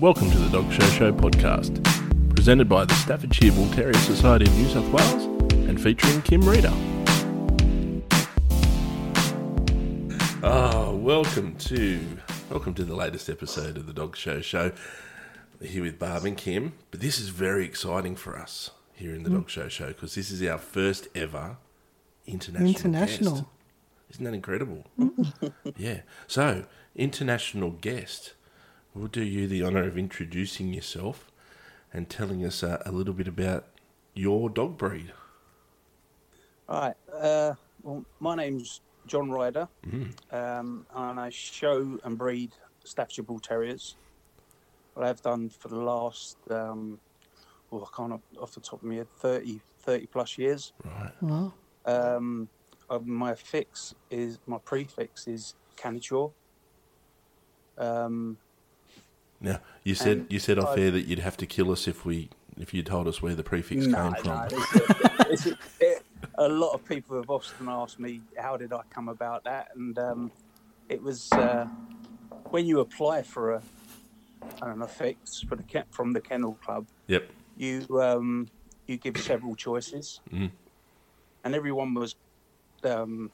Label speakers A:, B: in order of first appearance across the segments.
A: Welcome to the Dog Show Show podcast, presented by the Staffordshire Bull Terrier Society of New South Wales and featuring Kim Reader. Ah, welcome to welcome to the latest episode of the Dog Show Show. We're here with Barb and Kim, but this is very exciting for us here in the Dog Show Show because this is our first ever international
B: International.
A: guest. Isn't that incredible? yeah. So, international guest, we'll do you the honour of introducing yourself and telling us uh, a little bit about your dog breed.
C: All right. Uh, well, my name's John Ryder, um, and I show and breed Staffordshire Bull Terriers. What I've done for the last, um, well, I can't off the top of my head, 30, 30 plus years.
A: Right.
B: Wow.
C: Um, uh, my fix is my prefix is Kannechor. Um,
A: Now, you said
C: And
A: you said off air that you'd have to kill us if we if you told us where the prefix
C: no,
A: came from.
C: no, it's- it's- it- a lot of people have often asked me how did I come about that, and um, it was uh, when you apply for a an affix for the from the kennel club,
A: Yep.
C: you um, you give several choices,
A: Mhm.
C: and everyone was um,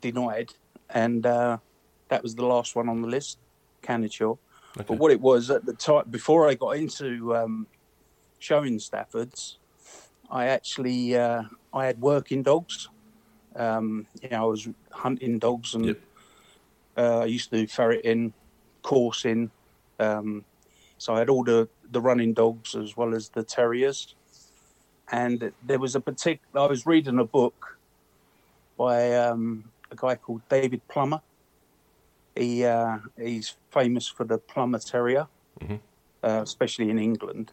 C: denied, and uh, that was the last one on the list, Kannechor.
A: Okay.
C: But what it was at the time, before I got into um, showing Staffords, I actually uh, I had working dogs. Um, you know, I was hunting dogs, and
A: Yep.
C: uh, I used to do ferreting, coursing. Um, so I had all the the running dogs as well as the terriers. And there was a particular. I was reading a book by um, a guy called David Plummer. He uh, he's famous for the Plummer Terrier,
A: Mhm.
C: uh, especially in England,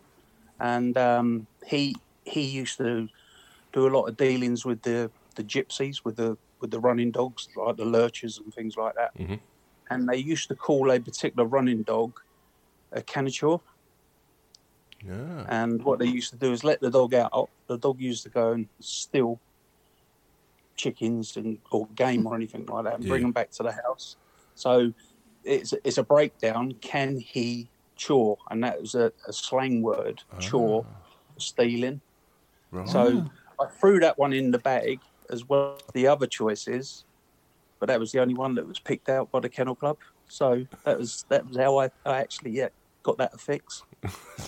C: and um, he he used to do a lot of dealings with the the gypsies, with the with the running dogs, like the lurchers and things like that.
A: Mhm.
C: And they used to call a particular running dog a canichor.
A: Yeah.
C: And what they used to do is let the dog out. The dog used to go and steal chickens and or game or anything like that and bring them back to the house. So it's it's a breakdown. Can he chaw? And that was a, a slang word, chaw, ah. stealing.
A: Right.
C: So I threw that one in the bag as well as the other choices, but that was the only one that was picked out by the kennel club. So that was that was how I, I actually yeah got that fix.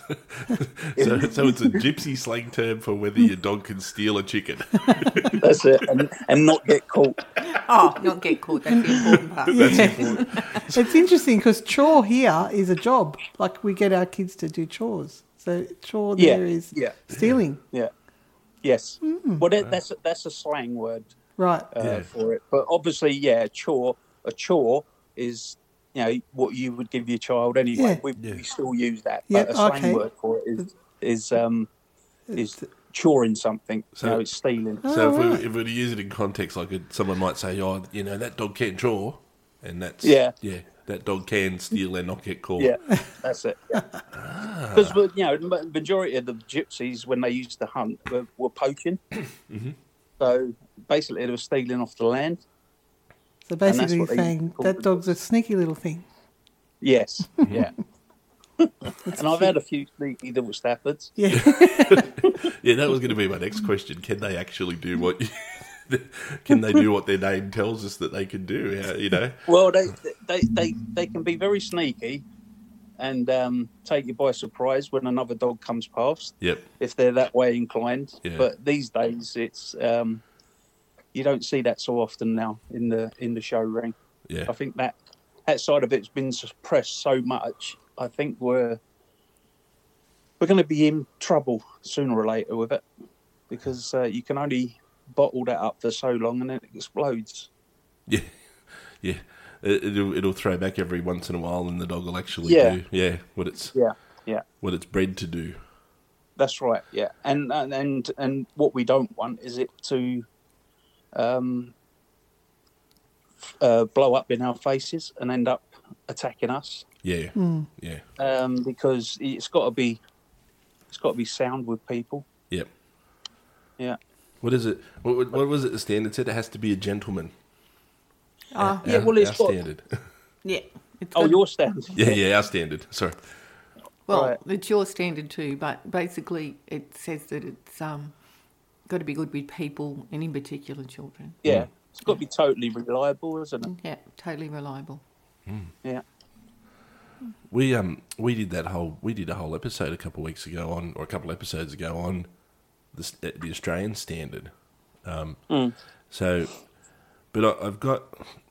A: so, so it's a gypsy slang term for whether your dog can steal a chicken.
C: That's it, and, and not get caught.
D: Oh, not get caught. That's the important part.
B: It's interesting because chore here is a job. Like we get our kids to do chores. So chore
C: Yeah,
B: there is
C: yeah.
B: stealing.
C: Yeah. Yes. Well, that, that's that's a slang word
B: Right.
C: uh,
A: Yeah.
C: for it. But obviously, yeah, chore. A chore is you know what you would give your child anyway.
B: Yeah.
C: We,
A: Yeah.
C: we still use that.
B: Yeah,
C: but a slang
B: okay.
C: word for it is is um is choring something.
A: So-
C: you know, it's stealing.
A: So if,
B: Oh,
A: we, if we were to use it in context, like it, someone might say, "Oh, you know, that dog can't draw," and that's
C: Yeah.
A: yeah, that dog can steal and not get caught.
C: Yeah, that's it. Because you know, the majority of the gypsies when they used to hunt were, were poaching.
B: Mm-hmm.
C: So basically, they were stealing off the land.
B: So basically
C: what they
B: saying that
C: the
B: dog's a sneaky little thing.
C: Yes, yeah. and I've had a few sneaky little Staffords.
B: Yeah.
A: Yeah, that was going to be my next question. Can they actually do what? can they do what their name tells us that they can do? You know,
C: Well, they they they, they can be very sneaky and um, take you by surprise when another dog comes past
A: yep,
C: if they're that way inclined.
A: Yeah.
C: But these days, it's um, you don't see that so often now in the in the show ring.
A: yeah,
C: I think that that side of it's been suppressed so much. I think we're we're going to be in trouble sooner or later with it because uh, you can only bottle that up for so long and then it explodes.
A: yeah, yeah. It, it'll it'll throw back every once in a while, and the dog will actually
C: Yeah.
A: do yeah what it's
C: Yeah, yeah,
A: what it's bred to do.
C: that's right. Yeah, and and and, and what we don't want is it to um, uh, blow up in our faces and end up attacking us.
A: Yeah, yeah,
C: Um, because it's got to be it's got to be sound with people.
A: yep.
C: Yeah.
A: What is it? What, what- what was it? The standard said it has to be a gentleman.
D: Oh,
C: Yeah, well, it's
A: our
C: got-
A: standard.
D: yeah. It's
C: Oh,
D: got-
C: your stand.
A: Yeah, yeah, our standard. Sorry.
D: Well,
C: Right.
D: it's your standard too, but basically it says that it's um, got to be good with people and in particular children.
C: Yeah, it's got to be totally reliable, isn't it?
D: Yeah, totally reliable.
C: Yeah.
A: We um we did that whole we did a whole episode a couple of weeks ago on or a couple of episodes ago on the uh, the Australian standard. Um, So, but I, I've got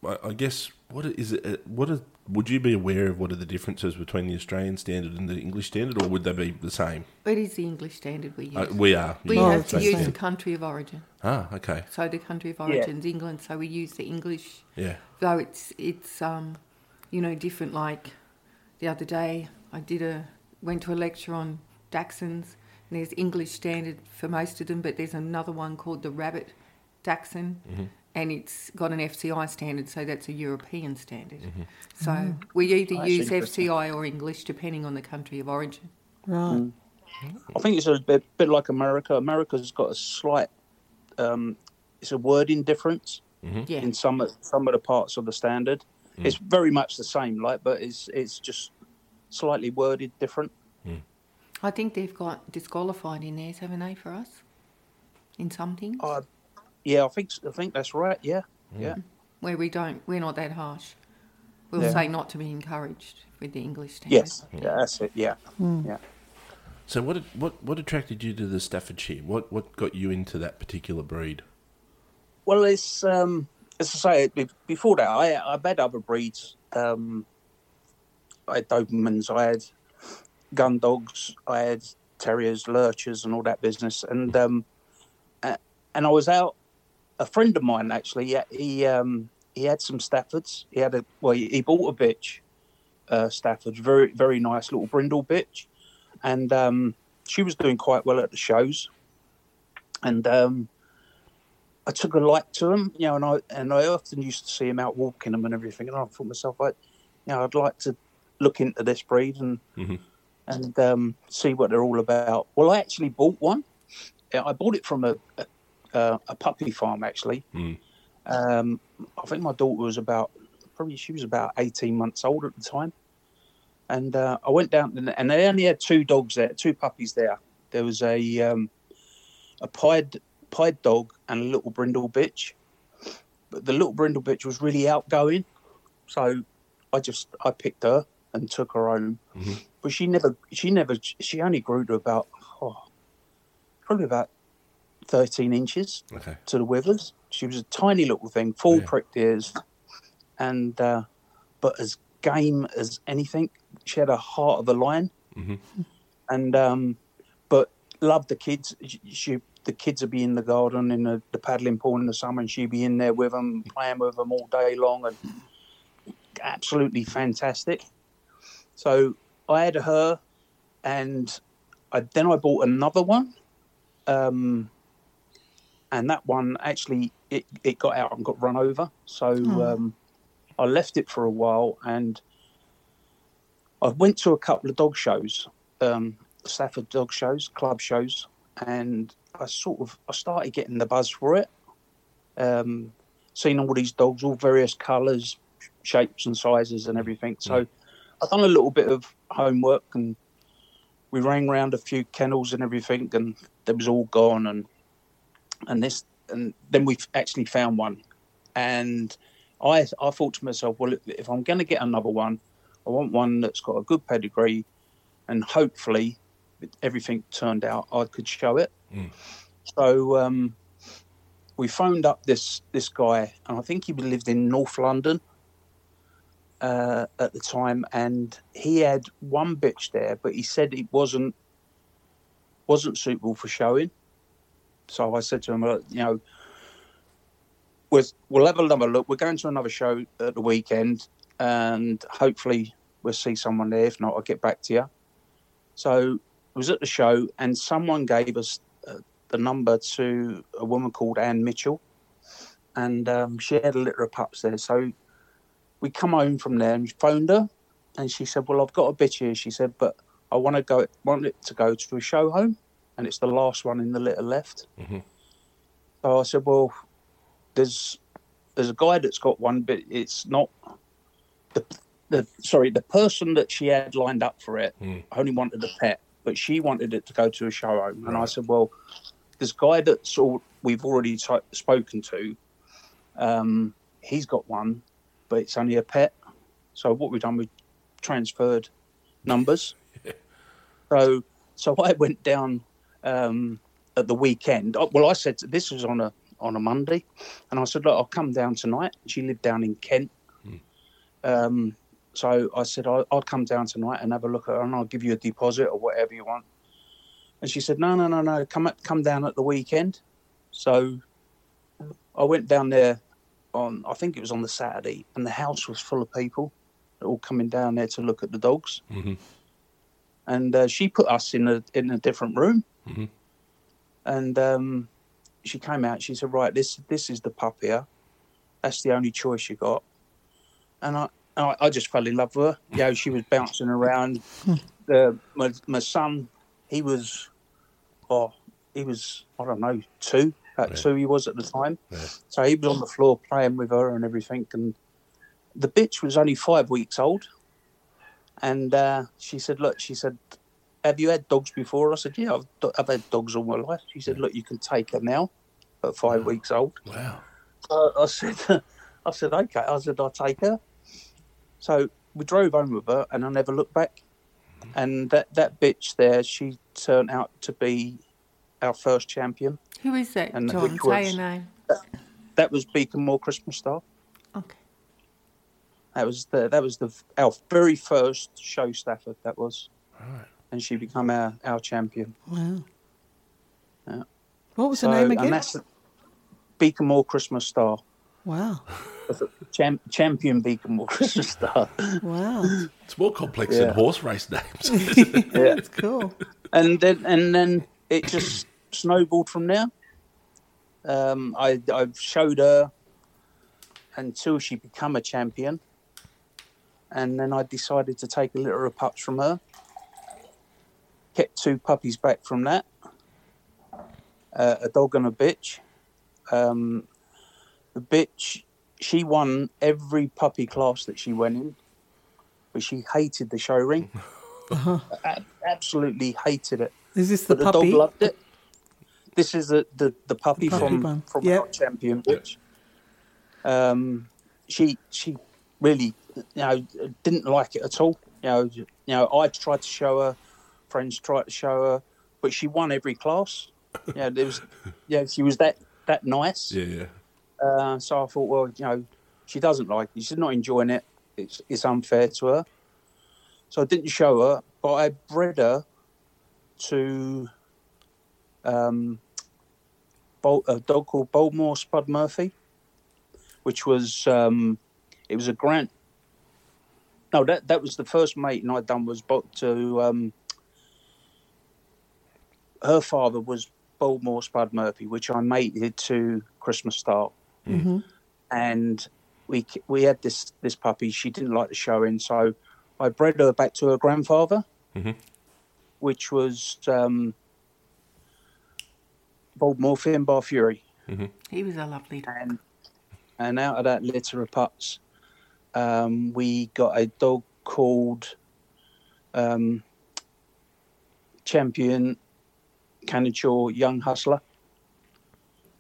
A: I, I guess what is it? uh, What are, would you be aware of? What are the differences between the Australian standard and the English standard, or would they be the same?
D: It is the English standard we use.
A: Uh, we are.
D: we
B: Oh,
D: have to use
B: same.
D: the country of origin.
A: Ah, okay.
D: So the country of origin is England, so we use the English
A: Yeah.
D: though it's it's um you know different like the other day I did a went to a lecture on Dachshunds and there's English standard for most of them but there's another one called the rabbit Dachshund and it's got an FCI standard so that's a European standard. Mm-hmm. So mm-hmm. we either
C: That's
D: use. FCI or English depending on the country of origin.
B: Right. Mm.
C: I think it's a bit, bit like America. America's got a slight, um, it's a wording difference mm-hmm.
D: yeah
C: in some of- some of the parts of the standard. Mm. It's very much the same, like, but it's it's just slightly worded different. Mm.
D: I think they've got disqualified in theirs haven't they for us? In some things?
C: Uh, yeah, I think I think that's right. Yeah, yeah.
D: where we don't we're not that harsh we'll
C: Yeah.
D: say not to be encouraged with the English standard
C: Yes, yeah, that's it. Yeah, yeah.
A: So what what what attracted you to the Staffordshire? What what got you into that particular breed?
C: Well, it's um, as I say, before that, I I've had other breeds. Um, I had Dobermans, I had gun dogs, I had terriers, lurchers, and all that business. And um, and I was out. A friend of mine actually, he he, um, he had some Staffords. He had a well, he, bought a bitch, uh, Stafford, very very nice little brindle bitch, and um, she was doing quite well at the shows. And um, I took a like to him, you know, and I and I often used to see him out walking them and everything, and I thought to myself, I, you know, I'd like to look into this breed and
A: Mhm.
C: and um, see what they're all about. Well, I actually bought one. I bought it from a a, a puppy farm actually.
A: Mm.
C: Um, I think my daughter was about probably she was about eighteen months old at the time, and uh, I went down and, and they only had two dogs there, two puppies there. There was a um, a pied pied dog and a little brindle bitch. But the little brindle bitch was really outgoing, so I just I picked her and took her home.
A: Mhm.
C: But she never she never she only grew to about oh, probably about thirteen inches
A: Okay.
C: to the withers. She was a tiny little thing, full
A: Yeah.
C: pricked ears, and uh, but as game as anything. She had a heart of a lion,
A: Mhm.
C: and um, but loved the kids. She, she the kids would be in the garden in the, the paddling pool in the summer, and she'd be in there with them, playing with them all day long, and absolutely fantastic. So I had her, and I, then I bought another one. Um, and that one actually it, it got out and got run over. So um, I left it for a while, and I went to a couple of dog shows, um, Stafford dog shows, club shows, and I sort of I started getting the buzz for it. Um, seen all these dogs, all various colours, shapes, and sizes, and everything. So I've done a little bit of homework, and we rang round a few kennels and everything, and they was all gone, and and this, and then we've actually found one, and I I thought to myself, well, if I'm going to get another one, I want one that's got a good pedigree, and hopefully, everything turned out, I could show it.
A: Mm.
C: So um, we phoned up this this guy, and I think he lived in North London uh, at the time, and he had one bitch there, but he said it wasn't wasn't suitable for showing. So I said to him, you know, we'll, we'll have another look. We're going to another show at the weekend, and hopefully we'll see someone there. If not, I'll get back to you. So I was at the show, and someone gave us uh, the number to a woman called Anne Mitchell, and um, she had a litter of pups there. So we come home from there and phoned her, and she said, "Well, I've got a bitch here." She said, "But I want to go, want it to go to a show home, and it's the last one in the litter left."
A: Mhm.
C: So I said, "Well, there's there's a guy that's got one, but it's not the the sorry, the person that she had lined up for it only wanted a pet, but she wanted it to go to a show home. And I said, well, this guy that sort we've already t- spoken to, um, he's got one, but it's only a pet. So what we've done, we transferred numbers. So so I went down um, at the weekend. Well, I said this was on a on a Monday, and I said, look, I'll come down tonight. She lived down in Kent. Um, so I said, I'll, I'll come down tonight and have a look at her, and I'll give you a deposit or whatever you want. And she said, no, no, no, no, come at, come down at the weekend. So I went down there on, I think it was on the Saturday, and the house was full of people, all coming down there to look at the dogs.
A: Mhm.
C: And uh, she put us in a in a different room,
A: Mhm.
C: and um, she came out. She said, "Right, this this is the pup here. That's the only choice you got." And I I, I just fell in love with her. You know, she was bouncing around. the my, my son, he was, oh, he was I don't know two, about
A: Yeah.
C: two he was at the time.
A: Yeah.
C: So he was on the floor playing with her and everything. And the bitch was only five weeks old. And uh, she said, Look, she said, Have you had dogs before? I said, Yeah, I've, I've had dogs all my life. She said, Look, you can take her now at five weeks old.
A: Wow.
C: So I said, I said, Okay. I said, I'll take her. So we drove home with her and I never looked back. Mm-hmm. And that, that bitch there, she turned out to be our first champion.
D: Who is that,
C: And
D: John?
C: which
D: Say your name.
C: That was Beacon Moor Christmas Star.
D: Okay.
C: That was the that was the our very first show Stafford. That was,
A: Right.
C: And she became our our champion.
B: Wow.
C: Yeah.
B: What was
C: So,
B: the name
C: and
B: again?
C: that's the Beacon Moor Christmas Star,
B: Wow.
C: Cham- champion Beacon Moor Christmas Star.
B: Wow.
A: It's more complex
C: Yeah.
A: than horse race names.
C: yeah,
B: That's cool.
C: and then and then it just snowballed from there. Um, I I showed her until she became a champion, and then I decided to take a litter of pups from her. Kept two puppies back from that, uh, a dog and a bitch. Um, the bitch, she won every puppy class that she went in, but she hated the show ring. A- absolutely hated it
B: Is this the
C: but the
B: puppy?
C: dog loved it. This is the the, the puppy,
B: The puppy
C: from
B: one.
C: from
B: Yep.
C: our champion bitch. Um, she she really you know didn't like it at all. You know you know I tried to show her, friends tried to show her, but she won every class. Yeah, there was yeah she was that that nice.
A: yeah, yeah.
C: Uh, so I thought, well, you know, she doesn't like it. She's not enjoying it. It's it's unfair to her. So I didn't show her, but I bred her to um, a dog called Boldmore Spud Murphy, which was um, it was a grant. No, that that was the first mating I'd done was bo- to um, her father was Boldmore Spud Murphy, which I mated to Christmas Star,
B: hmm
C: and we we had this this puppy. She didn't like the showing, so I bred her back to her grandfather,
A: Mhm.
C: which was um, Boldmore Finbar Fury.
D: He was a lovely dog.
C: and and out of that litter of pups, um, we got a dog called um, Champion Canachaw Young Hustler,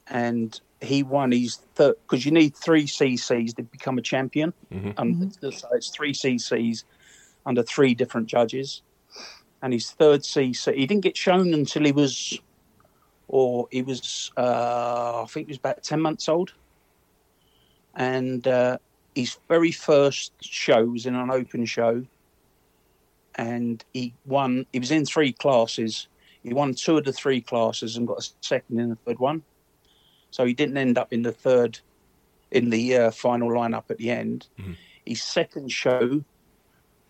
C: and he won his third because you need three CCs to become a champion.
A: Mhm.
C: Um, So it's three CCs under three different judges, and his third CC he didn't get shown until he was or he was uh, I think he was about ten months old, and uh, his very first show was in an open show, and he won. He was in three classes. He won two of the three classes and got a second in the third one. So he didn't end up in the third, in the uh, final lineup at the end.
A: Mhm.
C: His second show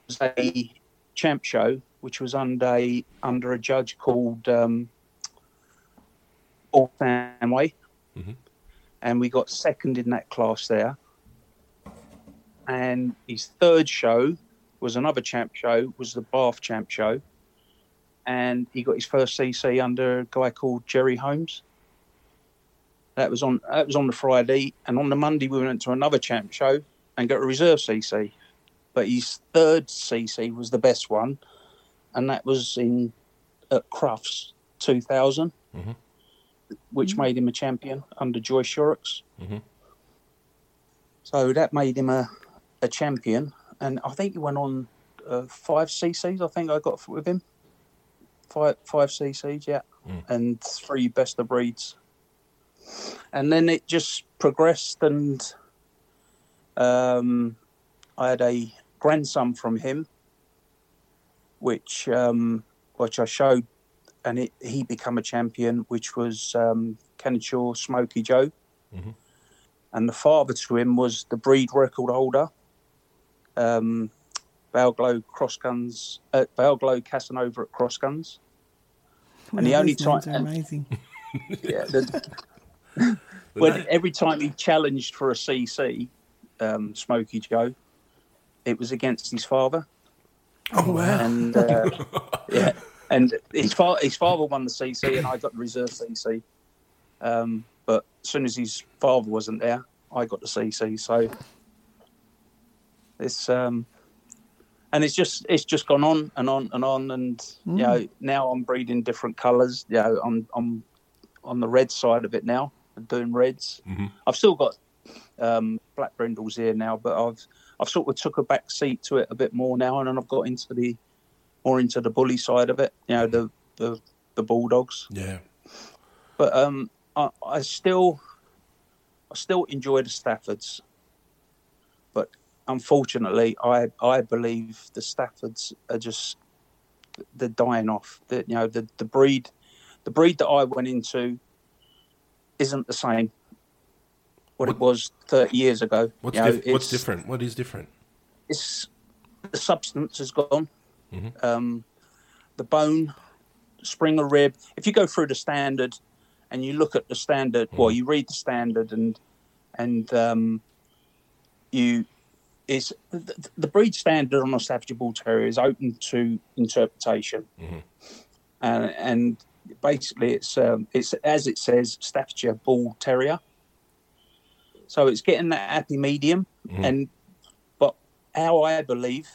C: was a champ show, which was under a, under a judge called um, Paul Stanway,
A: Mhm.
C: and we got second in that class there. And his third show was another champ show, was the Bath champ show, and he got his first CC under a guy called Jerry Holmes. That was on that was on the Friday, and on the Monday we went to another champ show and got a reserve CC. but his third CC was the best one, and that was in at Crufts 2000,
A: Mhm.
C: which made him a champion under Joy Shorrocks.
A: Mhm.
C: So that made him a, a champion, and I think he went on uh, five CCs. I think I got with him five five CCs, yeah,
A: Mm.
C: and three best of breeds. And then it just progressed, and um, I had a grandson from him, which um, which I showed, and it, he became a champion, which was um, Kannechor Smoky Joe,
A: Mhm.
C: and the father to him was the breed record holder, um, Balglow Cross Guns, uh, Balglow Casanova at Cross Guns. And the only
B: these names
C: time-
B: are amazing.
C: Yeah, the,
A: The
C: when every time he challenged for a CC, um, Smoky Joe, it was against his father,
A: oh wow!
C: and uh, yeah, and his father his father won the CC, and I got the reserve CC. Um, but as soon as his father wasn't there, I got the CC. So it's um, and it's just it's just gone on and on and on, and you know now I'm breeding different colours. You know, I'm I'm on the red side of it now, I'm doing reds.
A: Mhm.
C: I've still got um, black brindles here now, but I've I've sort of took a back seat to it a bit more now, and then I've got into the more into the bully side of it. You know, the the, the bulldogs.
A: yeah,
C: But um, I, I still I still enjoy the Staffords, but unfortunately, I I believe the Staffords are just they're dying off. That you know the the breed the breed that I went into isn't the same what, it was 30 years ago.
A: what's
C: know,
A: dif- what's different? What is different?
C: it's the substance has gone.
A: Mhm.
C: Um, the bone, spring of rib. If you go through the standard and you look at the standard, well, you read the standard and and um, you is the, the breed standard on a Staffordshire Bull Terrier is open to interpretation,
A: Mhm.
C: and and basically it's um, it's as it says Staffordshire Bull Terrier. So it's getting that happy medium,
A: Mhm.
C: and but how I believe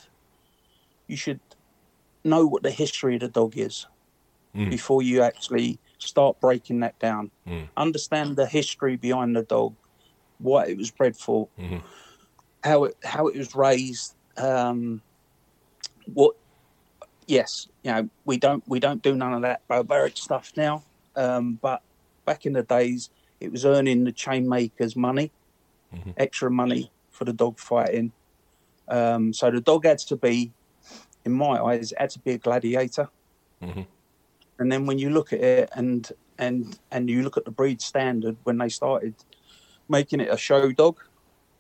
C: you should know what the history of the dog is
A: Mm.
C: before you actually start breaking that down.
A: Mm.
C: Understand the history behind the dog, what it was bred for,
A: Mhm.
C: How it how it was raised. Um, what? Yes, you know we don't we don't do none of that barbaric stuff now. Um, but back in the days, it was earning the chain makers money,
A: Mhm.
C: extra money for the dog fighting. Um, so the dog had to be, in my eyes, had to be a gladiator.
A: Mhm.
C: And then when you look at it and and and you look at the breed standard when they started making it a show dog,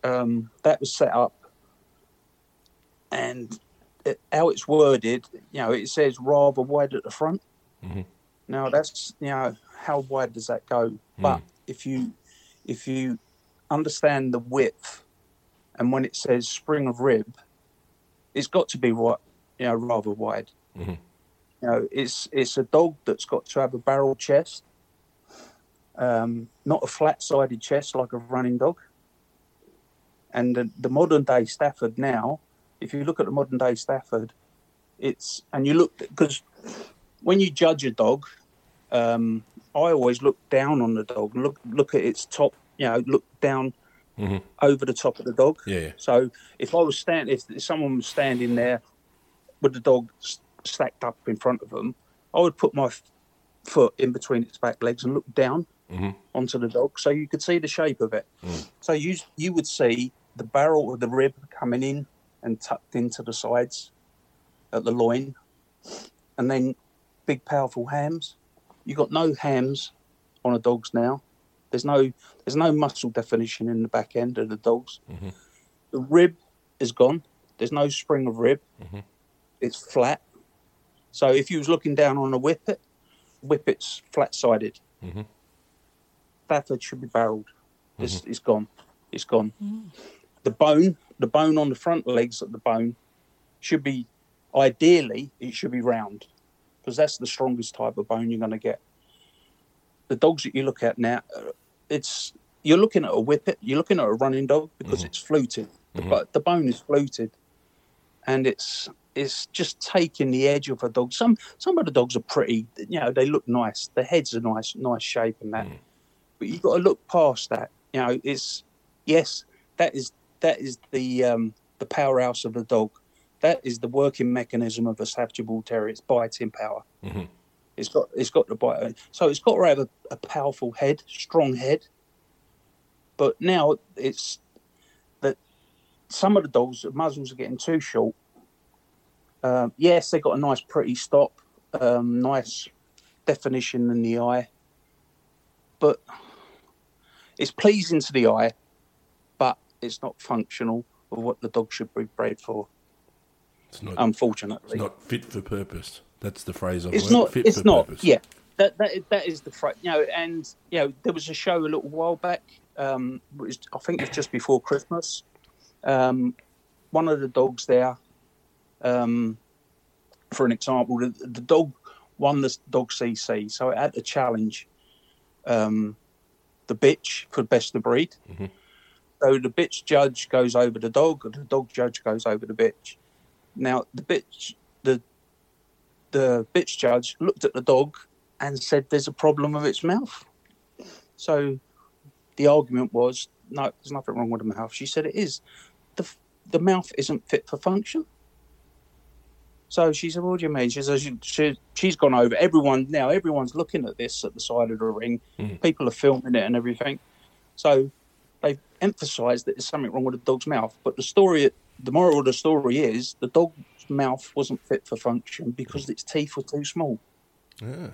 C: um, that was set up. And it, how it's worded, you know, it says rather wide at the front.
A: Mhm.
C: Now that's you know how wide does that go? But if you if you understand the width, and when it says spring of rib, it's got to be what you know rather wide.
A: Mhm.
C: You know, it's it's a dog that's got to have a barrel chest, um, not a flat-sided chest like a running dog. And the, the modern day Stafford now, if you look at the modern day Stafford, it's and you look because when you judge a dog, um, I always look down on the dog, look look at its top, you know, look down
A: Mhm.
C: over the top of the dog.
A: Yeah.
C: So if I was stand, if someone was standing there with the dog stacked up in front of them, I would put my f- foot in between its back legs and look down
A: Mhm.
C: onto the dog, so you could see the shape of it.
A: Mm.
C: So you you would see the barrel of the rib coming in and tucked into the sides at the loin, and then big powerful hams. You got no hams on the dogs now. There's no there's no muscle definition in the back end of the dogs.
A: Mhm.
C: The rib is gone. There's no spring of rib.
A: Mhm.
C: It's flat. So if you was looking down on a whippet, whippet's flat sided.
A: Mhm.
C: Stafford should be barreled. It's, it's gone. It's gone. The bone, the bone on the front legs of the bone, should be ideally it should be round because that's the strongest type of bone you're going to get. The dogs that you look at now, uh, it's you're looking at a whippet, you're looking at a running dog because
A: Mhm.
C: it's fluted.
A: Mhm.
C: bo- the bone is fluted. and it's it's just taking the edge off a dog. Some some of the dogs are pretty, you know, they look nice. The heads are nice, nice shape and that. But you've got to look past that. You know, it's yes, that is that is the um, the powerhouse of the dog. That is the working mechanism of a Staffordshire Bull Terrier. It's biting power.
A: Mhm.
C: It's got it's got to bite. So it's got to have a, a powerful head, strong head. But now it's that some of the dogs, the muzzles are getting too short. Um, yes, they've got a nice, pretty stop, um, nice definition in the eye, but it's pleasing to the eye, it's not functional for what the dog should be bred for.
A: It's not.
C: Unfortunately,
A: it's not fit for purpose. That's the phrase I've
C: it's not.
A: Fit
C: It's
A: for
C: not.
A: purpose.
C: Yeah, that that that is the phrase. You know, and you know, there was a show a little while back. Um, was, I think it was just before Christmas. Um, one of the dogs there, um, for an example, the, the dog won the dog CC, so it had to challenge um, the bitch for best of breed.
A: Mhm.
C: So the bitch judge goes over the dog, and the dog judge goes over the bitch. Now the bitch, the the bitch judge looked at the dog and said, "There's a problem with its mouth." So the argument was, "No, there's nothing wrong with the mouth." She said, "It is. the The mouth isn't fit for function." So she said, "What do you mean?" She says, she, "She's gone over. Everyone now. Everyone's looking at this at the side of the ring.
A: Mhm.
C: People are filming it and everything. So they've emphasised that there's something wrong with the dog's mouth. But the story, the moral of the story is, the dog's mouth wasn't fit for function because its teeth were too small.
A: Yeah.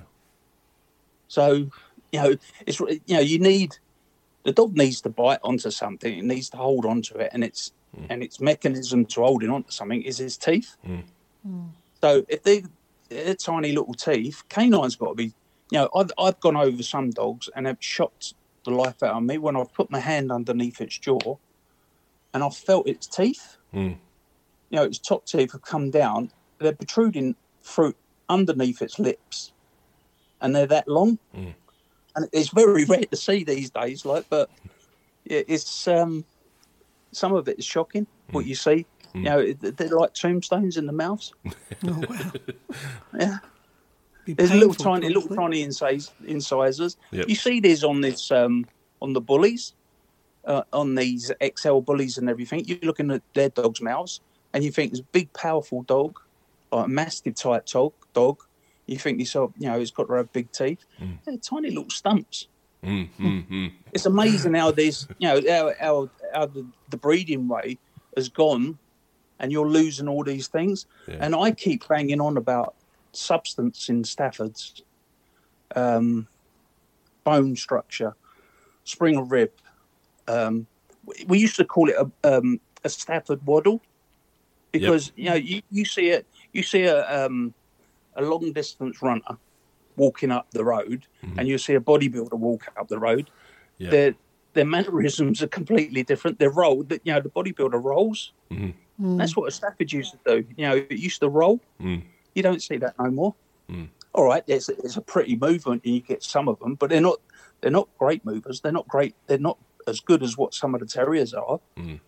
C: So, you know, it's you know, you need the dog needs to bite onto something. It needs to hold onto it, and its and its mechanism to holding onto something is its teeth.
A: Mm.
C: So if they they're tiny little teeth, canines got to be. You know, I've I've gone over some dogs and have shocked the life out of me when I've put my hand underneath its jaw, and I've felt its teeth.
A: Mm.
C: You know, its top teeth have come down. They're protruding through underneath its lips, and they're that long.
A: Mm.
C: And it's very rare to see these days. Like, but yeah, it's um, some of it is shocking what you see. You know, they're like tombstones in the mouths.
B: Oh wow.
C: Yeah.
B: Be
C: There's little
B: painful,
C: tiny, little tiny incis- incisors.
A: Yep.
C: You see these on this, um, on the bullies, uh, on these XL bullies and everything. You're looking at their dogs' mouths, and you think it's a big, powerful dog, like a mastiff type dog. Dog. You think to yourself, you know, it's got to have big teeth. They're tiny little stumps.
A: Mm, mm, mm.
C: It's amazing how this, you know, how, how, how the, the breeding way has gone, and you're losing all these things.
A: Yeah.
C: And I keep banging on about substance in Staffords, um, bone structure, spring of rib. Um, we- we used to call it a, um, a Stafford waddle because you know you, you see it you see a um, a long distance runner walking up the road and you see a bodybuilder walk up the road
A: Yeah.
C: their their mannerisms are completely different they're that you know the bodybuilder rolls
A: Mhm.
C: that's what a Stafford used to do you know it used to roll
A: Mm.
C: You don't see that no more
A: Mm.
C: all right it's, it's a pretty movement and you get some of them but they're not they're not great movers they're not great they're not as good as what some of the terriers are
A: Mm.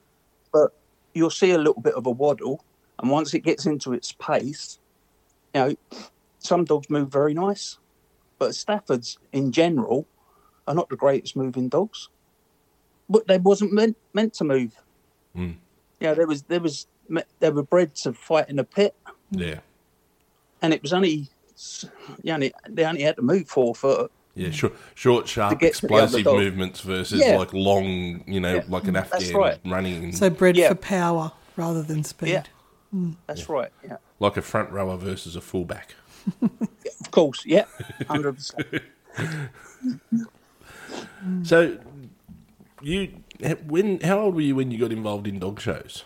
C: but you'll see a little bit of a waddle and once it gets into its pace you know some dogs move very nice but staffords in general are not the greatest moving dogs but they wasn't meant meant to move
A: Mm.
C: yeah there was there was they were bred to fight in a pit
A: Yeah.
C: And it was only you only they only had to move four foot
A: Yeah, short, short sharp,
C: get to the other
A: explosive movements versus
C: Yeah.
A: like long, you know,
C: Yeah.
A: like an
C: That's
A: Afghan
C: right.
A: running,
B: So bred
C: Yeah.
B: for power rather than speed.
C: Yeah. Hmm. that's right yeah
A: like a front rower versus a fullback.
C: of course yeah 100% hmm.
A: So, you when how old were you when you got involved in dog shows?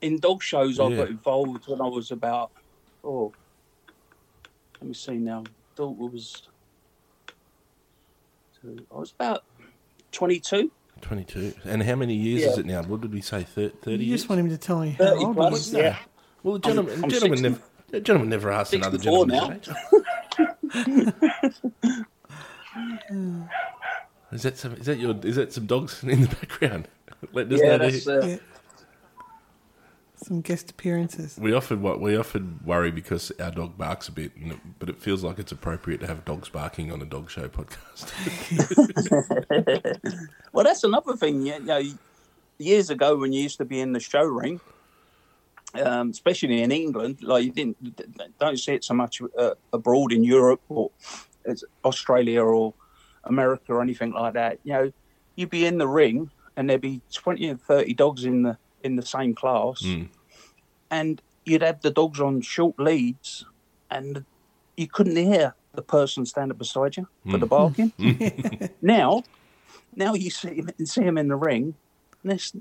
C: In dog shows, I got involved when I was about oh, let me see now. Daughter was, I was about twenty-two.
A: Twenty two. And how many years
C: Yeah.
A: is it now? What did we say? Thir- Thirty
B: You
A: years.
B: just want him to tell you how
C: 30
B: old
C: plus,
B: he is.
A: No.
C: yeah.
A: Well, the gentleman,
C: I'm- I'm
A: gentleman
C: 60
A: never. The gentleman never asked another
C: 64
A: gentleman. Is that some? Is that your? Is that some dogs in the background? Letting us
C: Yeah,
A: know.
C: that's
A: that-
C: uh,
B: Yeah. Some guest appearances.
A: We often we often worry because our dog barks a bit, it, but it feels like it's appropriate to have dogs barking on a dog show podcast.
C: Well, that's another thing. You know, years ago when you used to be in the show ring, um, especially in England, like you didn't don't see it so much uh, abroad in Europe or Australia or America or anything like that. You know, you'd be in the ring and there'd be twenty and thirty dogs in the in the same class,
A: Mm.
C: and you'd have the dogs on short leads, and you couldn't hear the person standing beside you for the barking. now, now you see him, see him in the ring, and they're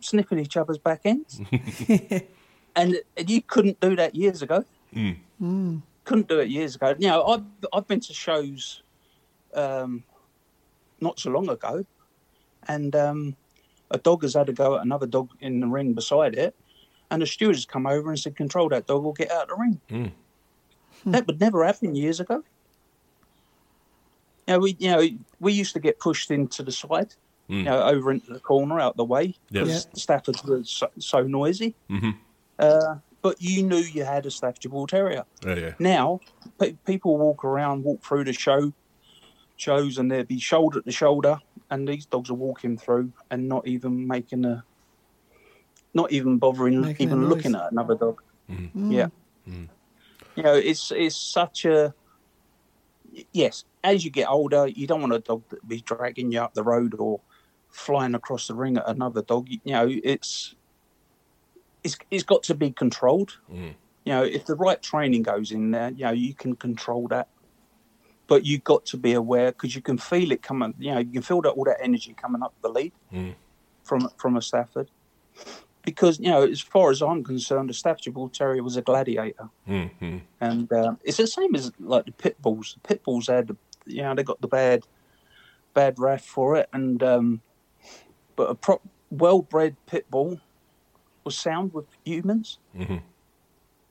C: sniffing each other's back ends, and, and you couldn't do that years ago. Couldn't do it years ago. You know, I've I've been to shows, um, not so long ago, and um, a dog has had a go at another dog in the ring beside it, and the steward has come over and said, "Control that dog or get out of the ring."
A: Mm.
C: That would never happen years ago. You know, we you know we used to get pushed into the side,
A: Mm.
C: you know, over into the corner, out the way,
A: Yep.
C: because Staffords were so, so noisy.
A: Mhm.
C: Uh, but you knew you had a Staffordshire Bull Terrier.
A: Oh yeah,
C: Now, pe- people walk around, walk through the show shows, and they'd be shoulder to shoulder, and these dogs are walking through and not even making a, not even bothering,
B: Making
C: even looking at another dog.
B: Mm.
C: Yeah, you know, it's it's such a. Yes, as you get older, you don't want a dog that be dragging you up the road or flying across the ring at another dog. You know, it's it's it's got to be controlled.
A: Mm.
C: You know, if the right training goes in there, you know, you can control that. But you've got to be aware because you can feel it coming. You know, you can feel that all that energy coming up the lead
A: Mm.
C: from from a Stafford. Because you know, as far as I'm concerned, a Staffordshire Bull Terrier was a gladiator,
A: Mm, mm.
C: and uh, it's the same as like the pit bulls. The pit bulls had, the, you know, they got the bad, bad rap for it, and um, but a prop, well-bred pit bull was sound with humans.
A: Mhm.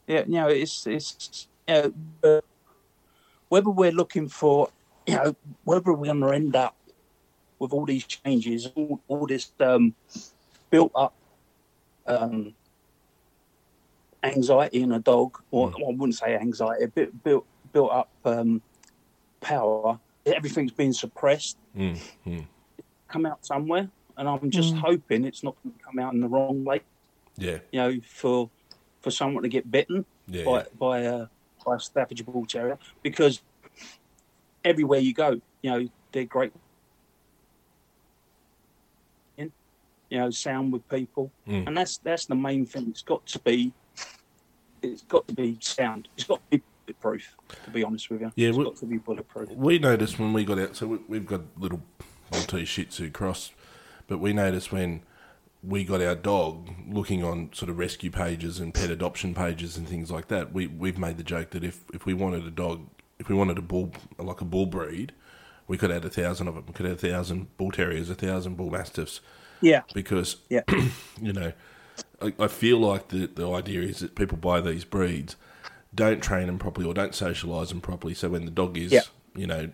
C: Yeah, you know, it's it's you know, uh, whether we're looking for, you know, whether we're going to end up with all these changes, all, all this um, built up um, anxiety in a dog, or I wouldn't say anxiety, a bit built built up um, power. Everything's been suppressed.
A: Mm, mm.
C: Come out somewhere, and I'm just hoping it's not going to come out in the wrong way.
A: Yeah,
C: You know, for for someone to get bitten
A: yeah,
C: by
A: yeah.
C: by a by Staffordshire Bull Terrier because everywhere you go, you know they're great. In, you know, sound with people,
A: Mm.
C: and that's that's the main thing. It's got to be, it's got to be sound. It's got to be bulletproof. To be honest with you,
A: Yeah,
C: it's
A: we-
C: got to be bulletproof.
A: We noticed when we got out, so we, we've got little Maltese Shih Tzu cross, but we noticed when we got our dog looking on sort of rescue pages and pet adoption pages and things like that, we, we've made the joke that if, if we wanted a dog, if we wanted a bull, like a bull breed, we could add a thousand of them. We could add a thousand bull terriers, a thousand bull mastiffs,
C: Yeah,
A: because
C: yeah,
A: you know, I, I feel like the the idea is that people buy these breeds, don't train them properly or don't socialise them properly. So when the dog is,
C: Yeah.
A: you know,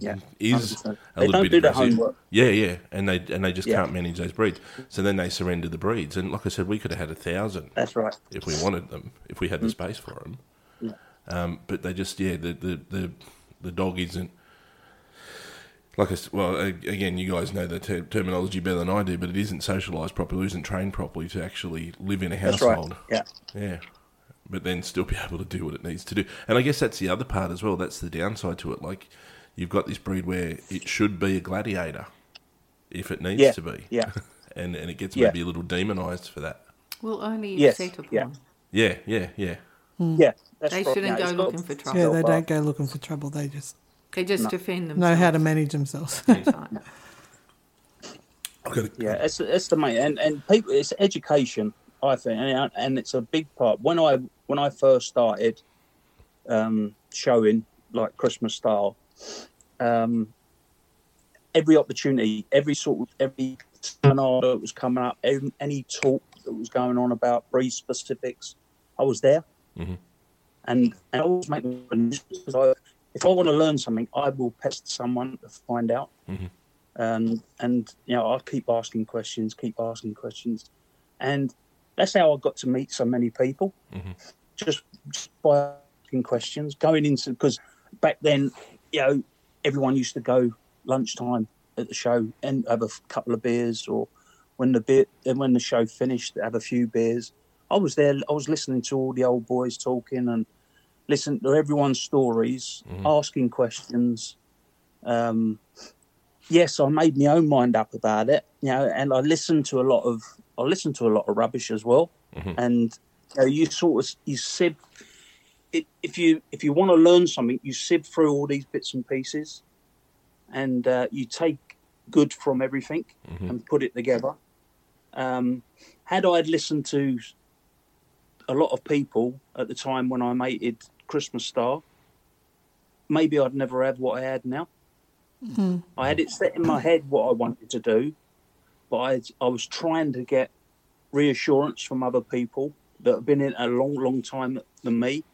C: Yeah.
A: is
C: 100%.
A: a
C: They
A: little
C: don't
A: bit
C: do the
A: aggressive.
C: homework.
A: Yeah, yeah, and they and they just
C: Yeah.
A: can't manage those breeds. So then they surrender the breeds. And like I said, we could have had a thousand
C: that's right.
A: if we wanted them, if we had the space for them.
C: Yeah.
A: Um, but they just, yeah, the the the, the dog isn't. Like I well, again, you guys know the ter- terminology better than I do, but it isn't socialised properly, isn't trained properly to actually live in a
C: That's right.
A: household.
C: Yeah,
A: Yeah. But then still be able to do what it needs to do. And I guess that's the other part as well. That's the downside to it. Like, you've got this breed where it should be a gladiator if it needs
C: Yeah,
A: to be.
C: yeah.
A: and, and it gets
C: Yeah.
A: maybe a little demonised for that.
D: Well, only if
C: Yes,
D: set upon.
C: yeah.
A: Yeah, yeah, yeah.
C: yeah. That's
D: They
C: right.
D: shouldn't
C: Yeah,
D: go
C: it's
D: looking for trouble.
B: Yeah, they don't go looking for trouble. They just
D: They just defend
B: know how to manage themselves.
D: That's right.
A: I've got to,
C: Yeah, it's it's the main and and people. It's education, I think, and, and it's a big part. When I when I first started um, showing like Christmas Star, um, every opportunity, every sort of every seminar that was coming up, any, any talk that was going on about breed specifics, I was there,
A: Mhm.
C: and, and I always make because I, if I want to learn something, I will pest someone to find out.
A: Mhm.
C: and and you know I keep asking questions, keep asking questions, and that's how I got to meet so many people, just, just by asking questions, going into because back then, you know, everyone used to go lunchtime at the show and have a f- couple of beers, or when the beer and when the show finished, have a few beers. I was there. I was listening to all the old boys talking and listening to everyone's stories, asking questions. Um, yes, I made my own mind up about it, you know, and I listened to a lot of I listened to a lot of rubbish as well, and you, know, you sort of you sieve it, if you if you want to learn something, you sift through all these bits and pieces, and uh, you take good from everything and put it together. Um, had I listened to a lot of people at the time when I mated Christmas Star, maybe I'd never have what I had now. I had it set in my head what I wanted to do, but I, I was trying to get reassurance from other people that have been in a long, long time than me,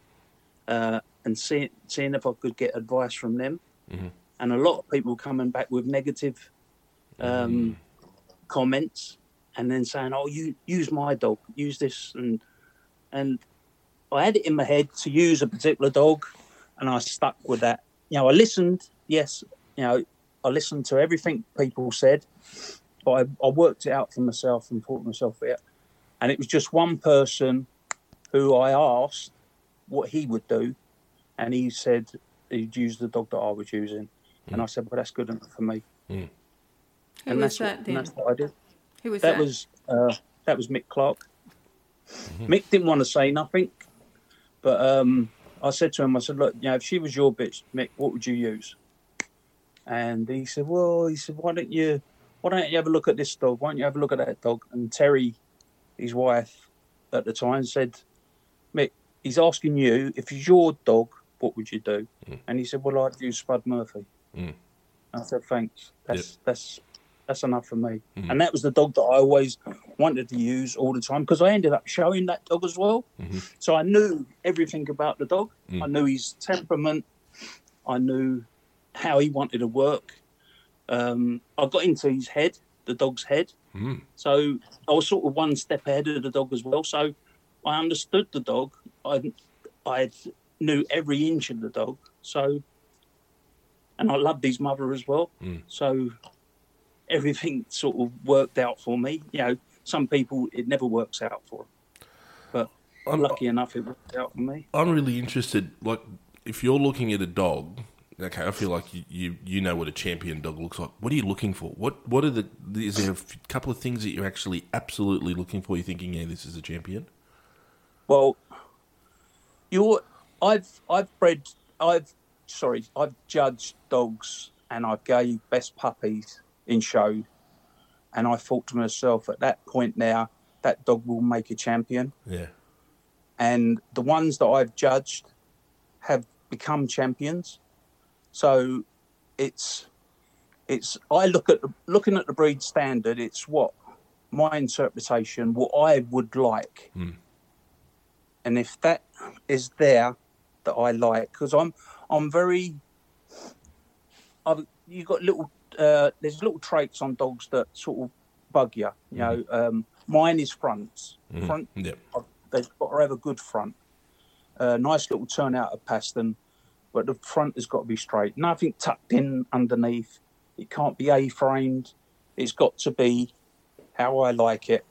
C: uh, and seeing seeing if I could get advice from them. And a lot of people coming back with negative um, comments, and then saying, "Oh, you use my dog, use this," and and I had it in my head to use a particular dog, and I stuck with that. You know, I listened. Yes, you know, I listened to everything people said, but I, I worked it out for myself and thought myself it. And it was just one person who I asked what he would do, and he said he'd use the dog that I was using, and I said, "Well, that's good enough for me."
D: Who
C: and
D: was
C: that's what,
D: that
C: and
D: then?
C: that's what I did.
D: Who was
C: That
D: that?
C: was uh, that was Mick Clark. Mick didn't want to say nothing, but um, I said to him, I said, "Look, you know, if she was your bitch, Mick, what would you use?" And he said, "Well, he said, why don't you, why don't you have a look at this dog? Why don't you have a look at that dog?" And Terry, his wife, at the time said, "Mick, he's asking you if it's your dog, what would you do?" And he said, "Well, I'd use Spud Murphy."
A: Mm.
C: I said, "Thanks. That's that's that's enough for me." And that was the dog that I always wanted to use all the time because I ended up showing that dog as well. So I knew everything about the dog. I knew his temperament. I knew how he wanted to work. Um, I got into his head, the dog's head.
A: Mm.
C: So I was sort of one step ahead of the dog as well. So I understood the dog. I I knew every inch of the dog. So and I loved his mother as well.
A: Mm.
C: So everything sort of worked out for me. You know, some people it never works out for them, but
A: I'm,
C: lucky enough it worked out for me.
A: I'm really interested. Like, if you're looking at a dog, okay, I feel like you, you, you know what a champion dog looks like. What are you looking for? What What are the? Is there a couple of things that you're actually absolutely looking for? You're thinking, yeah, this is a champion.
C: Well, you're. I've I've bred. I've sorry. I've judged dogs, and I gave best puppies in show, and I thought to myself at that point now that dog will make a champion.
A: Yeah.
C: and the ones that I've judged have become champions. So it's it's I look at the, looking at the breed standard. It's what my interpretation, what I would like,
A: Mm.
C: And if that is there that I like, because I'm I'm very I've you got little uh, there's little traits on dogs that sort of bug you. You know, um, mine is fronts.
A: Mhm.
C: Front
A: Yeah.
C: they've got to have a good front. Uh, nice little turnout of pastern, but the front has got to be straight. Nothing tucked in underneath. It can't be A-framed. It's got to be how I like it.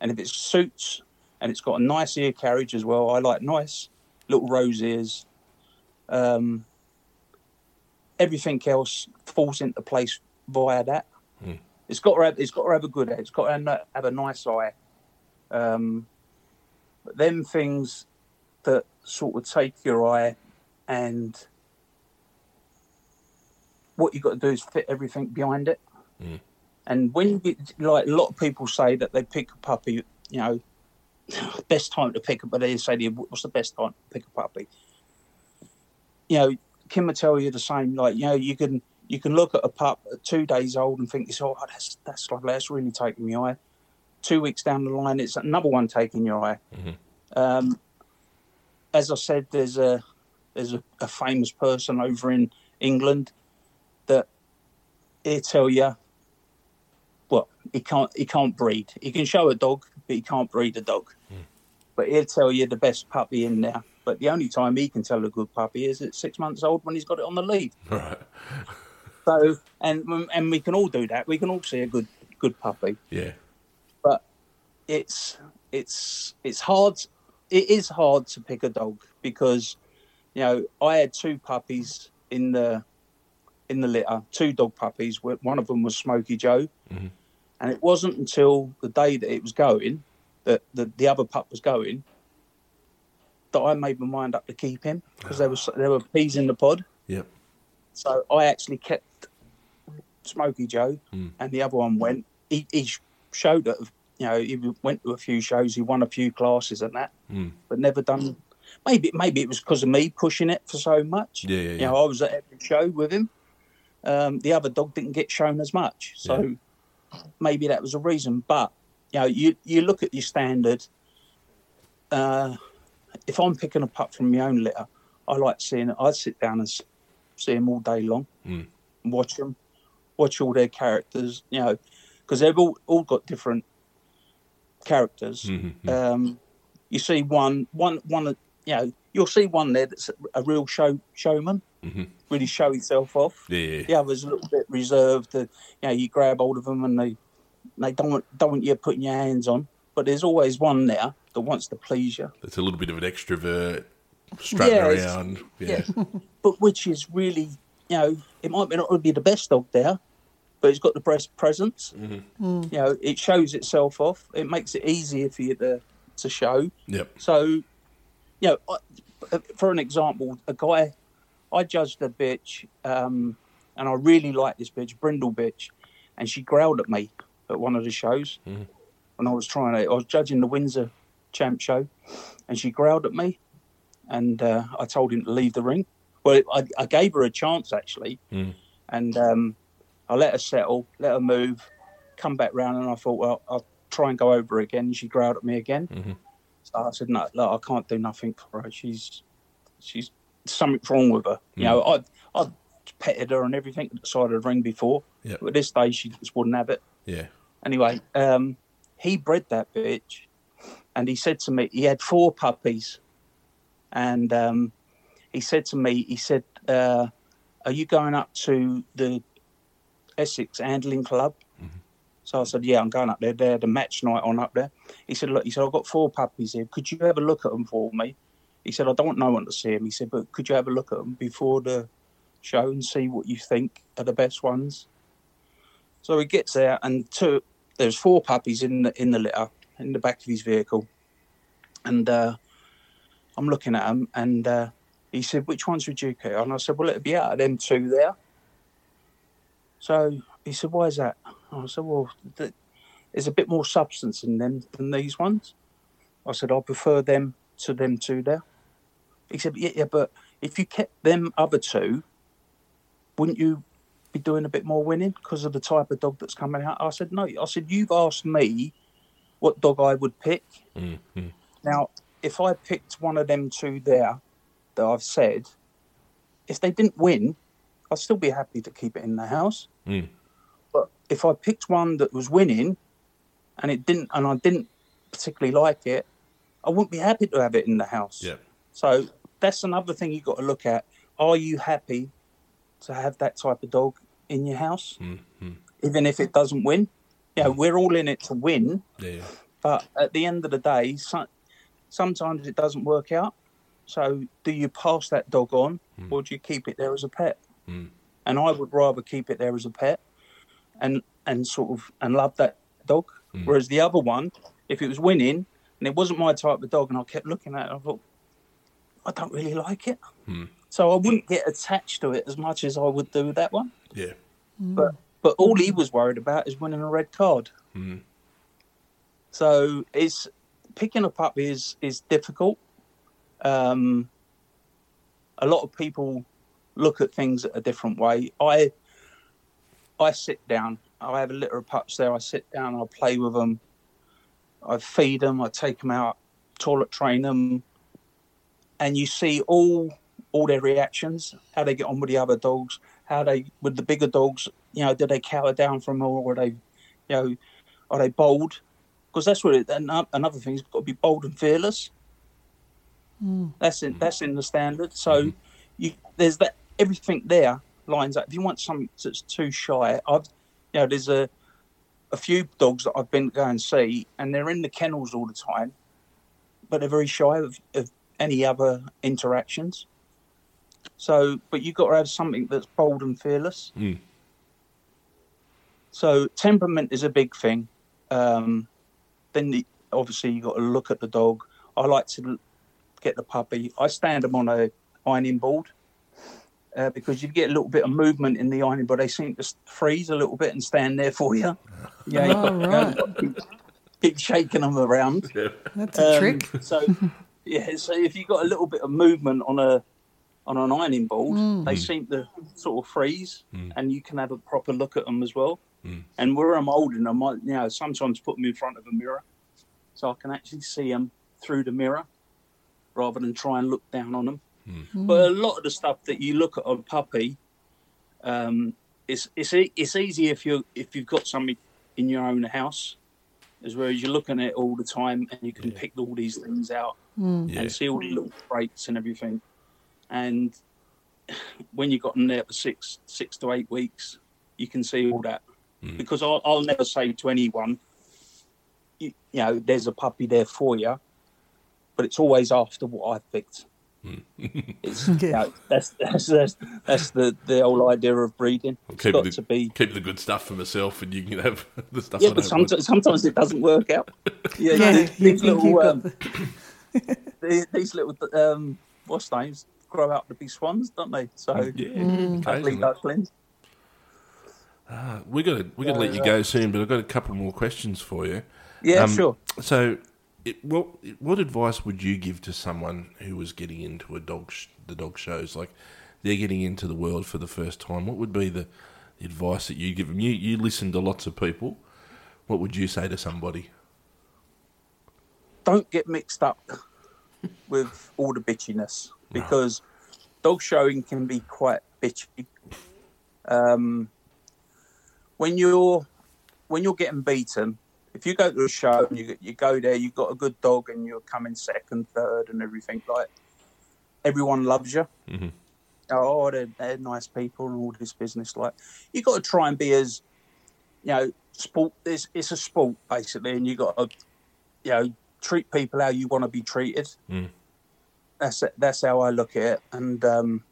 C: And if it suits and it's got a nice ear carriage as well, I like nice little rose ears. Um, everything else falls into place via that.
A: Mm.
C: It's got to have, it's got to have a good. It's got to have a nice eye. Um, but them things that sort of take your eye and what you've got to do is fit everything behind it.
A: Mm.
C: And when you get, like a lot of people say that they pick a puppy, you know, best time to pick up. but they say, what's the best time to pick a puppy? You know, Kim will tell you the same. Like, you know, you can you can look at a pup at two days old and think, oh, that's that's lovely, that's really taking my eye. Two weeks down the line, it's another one taking your eye.
A: Mhm.
C: Um, as I said, there's a there's a, a famous person over in England that he tell you, well, he can't he can't breed. He can show a dog, but he can't breed a dog. But he'll tell you the best puppy in there. But the only time he can tell a good puppy is at six months old when he's got it on the lead.
A: Right.
C: So, and and we can all do that. We can all see a good good puppy.
A: Yeah.
C: but it's it's it's hard it is hard to pick a dog because you know i had two puppies in the in the litter two dog puppies one of them was smoky joe
A: Mhm.
C: And it wasn't until the day that it was going that the, the other pup was going that i made my mind up to keep him because there was there were peas in the pod
A: Yep.
C: so I actually kept Smoky Joe,
A: Mm.
C: and the other one went. He, he showed that you know he went to a few shows, he won a few classes and that,
A: Mm.
C: but never done. Maybe maybe it was because of me pushing it for so much.
A: Yeah, yeah,
C: You know, I was at every show with him. Um, the other dog didn't get shown as much, so maybe that was a reason. But you know, you you look at your standard. Uh, if I'm picking a pup from my own litter, I like seeing it. I'd sit down and see them all day long,
A: Mm.
C: and watch them, watch all their characters. You know, because they've all all got different characters.
A: Mhm.
C: Um, you see one, one, one. You know, you'll see one there that's a real show showman,
A: Mhm.
C: really show himself off.
A: Yeah, yeah.
C: The other's a little bit reserved. To, you know, you grab hold of them and they they don't want, don't want you putting your hands on. But there's always one there that wants to please you.
A: That's a little bit of an extrovert, strutting
C: Yeah,
A: around. Yeah.
C: but which is really, you know, it might be not be the best dog there, but it's got the best presence.
A: Mhm.
C: You know, it shows itself off. It makes it easier for you to to show.
A: Yep.
C: So, you know, for an example, a guy, I judged a bitch, um, and I really liked this bitch, Brindle bitch, and she growled at me at one of the shows
A: Mhm.
C: when I was trying to. I was judging the Windsor Champ show, and she growled at me, and uh, I told him to leave the ring. Well, I, I gave her a chance actually,
A: Mm.
C: and um, I let her settle, let her move, come back round, and I thought, well, I'll try and go over again. And she growled at me again.
A: Mhm.
C: I said, no, look, I can't do nothing for her. She's, she's something's wrong with her. You know, I I petted her and everything at the side of the ring before,
A: Yep.
C: but this day she just wouldn't have it.
A: Yeah.
C: Anyway, um, he bred that bitch, and he said to me, he had four puppies, and um, he said to me, he said, uh, "Are you going up to the Essex Handling Club?" So I said, "Yeah, I'm going up there. They're the match night on up there." He said, "Look," he said, "I've got four puppies here. Could you have a look at them for me?" He said, "I don't want no one to see them." He said, "But could you have a look at them before the show and see what you think are the best ones?" So he gets there, and two, there's four puppies in the in the litter in the back of his vehicle, and uh, I'm looking at them, and uh, he said, "Which ones would you keep?" And I said, "Well, it'd be out of them two there." So he said, "Why is that?" I said, "Well, th- there's a bit more substance in them than these ones." I said, "I prefer them to them two there." He said, "Yeah, yeah, but if you kept them other two, wouldn't you be doing a bit more winning because of the type of dog that's coming out?" I said, "No." I said, "You've asked me what dog I would pick.
A: Mm. Mm.
C: Now, if I picked one of them two there that I've said, if they didn't win, I'd still be happy to keep it in the house.
A: Mm.
C: But if I picked one that was winning and it didn't, and I didn't particularly like it, I wouldn't be happy to have it in the house.
A: Yeah.
C: So that's another thing you've got to look at. Are you happy to have that type of dog in your house,
A: Mm. Mm.
C: even if it doesn't win? You know, we're all in it to win,
A: Yeah. yeah.
C: but at the end of the day, so, sometimes it doesn't work out. So, do you pass that dog on, or do you keep it there as a pet?
A: Mm.
C: And I would rather keep it there as a pet, and and sort of and love that dog. Whereas the other one, if it was winning and it wasn't my type of dog, and I kept looking at it, I thought, I don't really like it.
A: Mm.
C: So I wouldn't get attached to it as much as I would do that one.
A: Yeah.
C: But but all he was worried about is winning a red card.
A: Mm.
C: So it's picking a puppy is is difficult. Um, a lot of people look at things a different way. I I sit down. I have a litter of pups there. I sit down. I play with them. I feed them. I take them out, toilet train them, and you see all all their reactions, how they get on with the other dogs, how they with the bigger dogs. You know, do they cower down from them, or are they, you know, are they bold? because that's what it. And another thing, it's got to be bold and fearless. Hmm. That's in that's in the standard. So mm-hmm. you there's that everything there lines up. If you want something that's too shy, I've you know there's a a few dogs that I've been to go and see, and they're in the kennels all the time, but they're very shy of, of any other interactions. So, but you've got to have something that's bold and fearless.
A: Mm.
C: So temperament is a big thing. Um, then the, obviously you've got to look at the dog. I like to get the puppy. I stand them on a ironing board uh, because you get a little bit of movement in the ironing but They seem to freeze a little bit and stand there for you. Yeah, you've
B: Oh,
C: you
B: right.
C: you've got to keep, keep shaking them around.
A: Yeah.
B: That's a
C: Um,
B: trick.
C: So, yeah, so if you've got a little bit of movement on a on an ironing board,
B: Mm.
C: they seem to sort of freeze,
A: Mm.
C: and you can have a proper look at them as well.
A: Mm.
C: And where I'm holding them, I you know sometimes put them in front of a mirror, so I can actually see them through the mirror, rather than try and look down on them. But a lot of the stuff that you look at on puppy, um, it's it's it's easy if you if you've got something in your own house, as whereas you're looking at it all the time and you can pick all these things out
A: Yeah.
C: and see all the little traits and everything. And when you've got them there for six six to eight weeks, you can see all that.
A: Mm.
C: Because I'll, I'll never say to anyone, you, you know, there's a puppy there for you, but it's always after what I've picked. It's,
B: Yeah.
C: know, that's, that's that's that's the the whole idea of breeding. It's
A: keep
C: got
A: the-
C: to be
A: Keep the good stuff for myself, and you can have the stuff.
C: yeah,
A: I
C: but
A: don't want.
C: sometimes, sometimes it doesn't work out. Yeah,
B: Yeah,
C: these, these little
B: got
C: um,
B: the-
C: these, these little um, what's names grow out to be swans, don't they? So
A: Yeah,
C: ugly
A: occasionally.
C: ducklings.
A: Ah, we're gonna we're gonna let you go soon, but I've got a couple more questions for you.
C: Yeah,
A: Um,
C: sure.
A: So, it, what what advice would you give to someone who was getting into a dog sh- the dog shows? Like they're getting into the world for the first time. What would be the, advice that you give them? You you listen to lots of people. What would you say to somebody?
C: Don't get mixed up with all the bitchiness because dog showing can be quite bitchy. Um, when you're when you're getting beaten, if you go to a show and you you go there, you've got a good dog and you're coming second, third, and everything like. Everyone loves you.
A: Mhm.
C: Oh, they're, they're nice people and all this business. Like, you got to try and be as, you know, sport. It's, it's a sport basically, and you got to, you know, treat people how you want to be treated.
A: Mm.
C: That's that's how I look at it. And um,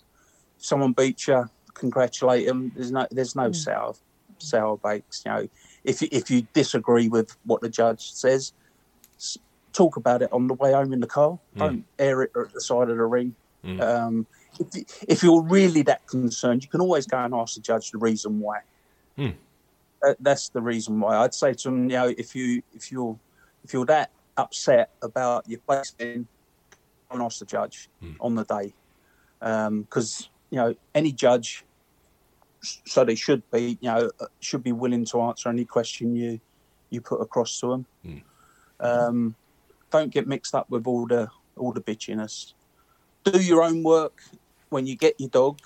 C: someone beats you, congratulate them. There's no there's no sour sour bakes. You know, if you, if you disagree with what the judge says, talk about it on the way home in the car. Don't air it at the side of the ring.
A: Mm.
C: Um, if, if you're really that concerned, you can always go and ask the judge the reason why.
A: Hmm.
C: That, that's the reason why. I'd say to them, you know, if you if you're if you're that upset about your placing, go and ask the judge on the day, because you know any judge, so they should be, you know, uh, should be willing to answer any question you you put across to them.
A: Hmm.
C: Um, don't get mixed up with all the all the bitchiness. Do your own work when you get your dog.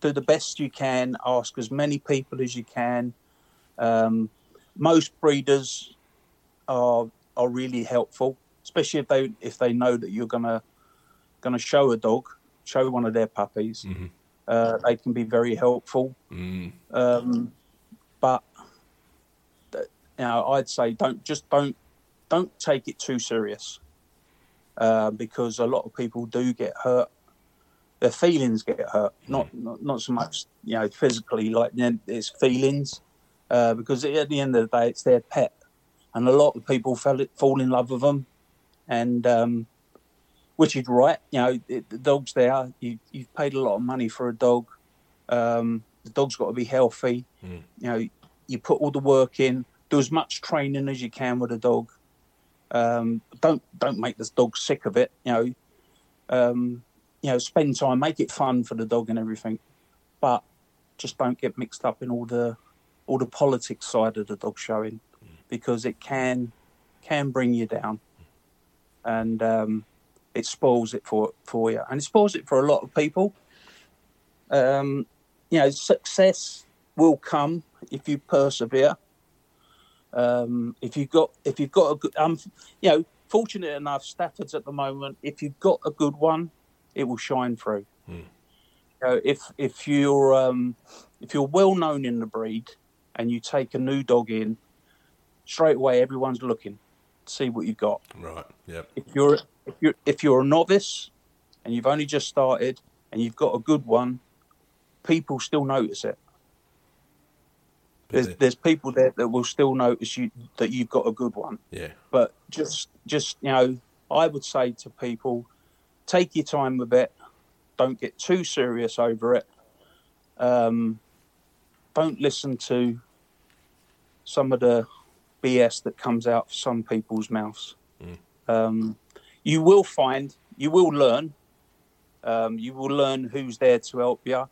C: Do the best you can. Ask as many people as you can. Um, most breeders are are really helpful, especially if they if they know that you're gonna gonna show a dog, show one of their puppies.
A: Mhm.
C: Uh, they can be very helpful.
A: Mm.
C: Um, but you know, I'd say don't just don't don't take it too serious uh, because a lot of people do get hurt. Their feelings get hurt, not not, not so much you know physically, like it's feelings. Uh, because at the end of the day, it's their pet, and a lot of people fell, fall in love with them, and um, which is right. You know, it, the dog's there. You you've paid a lot of money for a dog. Um, the dog's got to be healthy.
A: Mm.
C: You know, you put all the work in. Do as much training as you can with a dog. Um, don't don't make this dog sick of it. You know, um, you know, spend time, make it fun for the dog and everything, but just don't get mixed up in all the all the politics side of the dog showing, because it can can bring you down, and um, it spoils it for for you, and it spoils it for a lot of people. Um, you know, success will come if you persevere. Um, if you've got if you've got a good, um, you know, fortunate enough, Stafford's at the moment. If you've got a good one, it will shine through. You know, if if you're um, if you're well known in the breed and you take a new dog in, straight away everyone's looking to see what you've got.
A: Right. Yep.
C: If you're if you're if you're a novice and you've only just started and you've got a good one, people still notice it. There's there's people there that will still notice you that you've got a good one.
A: yeah.
C: But just just you know, I would say to people, take your time with it. Don't get too serious over it. Um, don't listen to some of the BS that comes out of some people's mouths. Um, you will find, you will learn, um, you will learn who's there to help you.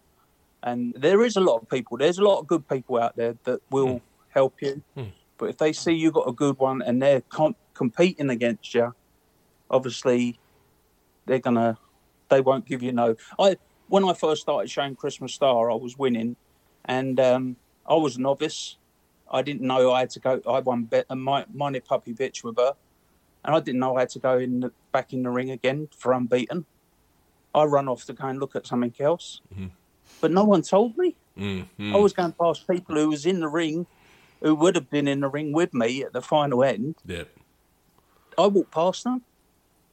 C: And there is a lot of people, there's a lot of good people out there that will help you. But if they see you've got a good one and they're com- competing against you, obviously they're gonna, they won't give you no. I when I first started showing Christmas Star, I was winning, and um, I was a novice. I didn't know I had to go. I won bet a mi- minor puppy bitch with her, and I didn't know I had to go in the, back in the ring again for unbeaten. I run off to go and look at something else, but no one told me.
A: Mm,
C: I was going past people who was in the ring, who would have been in the ring with me at the final end.
A: Yep.
C: I walked past them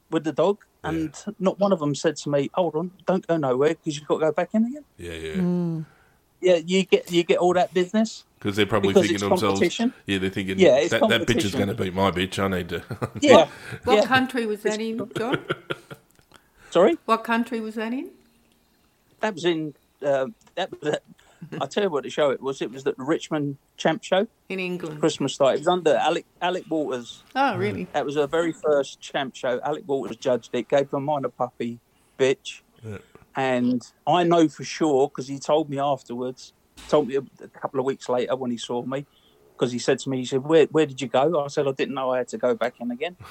C: with the dog, and not one of them said to me, "Hold on, don't go nowhere because you've got to go back in again."
A: Yeah. Yeah.
B: Mm.
C: Yeah, you get you get all that business.
A: Because they're probably
C: Because
A: thinking
C: it's
A: to themselves,
C: competition.
A: yeah, they're thinking,
C: Yeah, it's
A: that, that bitch is going to beat my bitch. I need to.
C: Yeah,
D: What
C: yeah.
D: country was that in, John?
C: Sorry,
D: What country was that in?
C: that was in. Uh, that was. I tell you what the show it was. It was the Richmond Champ Show,
D: In England.
C: Christmas Star. It was under Alec Alec Waters.
D: Oh, really?
C: That was her very first champ show. Alec Waters judged it, gave her minor puppy bitch.
A: Yeah.
C: And I know for sure because he told me afterwards, told me a, a couple of weeks later when he saw me, because he said to me, he said, where, where did you go? I said, I didn't know I had to go back in again.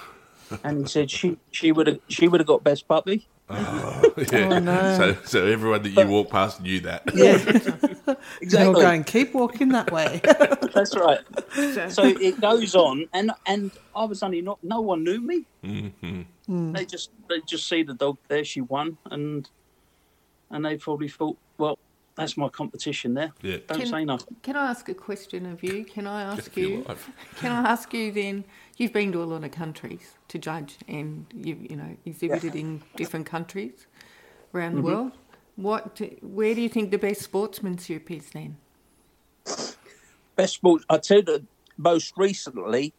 C: And he said, she she would have she would have got best puppy.
A: yeah.
B: Oh, no.
A: So, so everyone that you walk past knew that.
C: Yeah,
B: They're
C: exactly.
B: going, keep walking that way.
C: That's right. So it goes on, and and I was only not. No one knew me.
A: hmm
C: They just they just see the dog there. She won, and and they probably thought, well, that's my competition there.
A: Yeah.
C: Don't
D: Can-
C: say nothing.
D: Can I ask a question of you? Can I ask you?
A: life.
D: Can I ask you then? You've been to a lot of countries to judge, and you you know exhibited in different countries around
C: Mm-hmm.
D: the world. What? Do, where do you think the best sportsmanship is then?
C: Best sports. I tell you, most recently,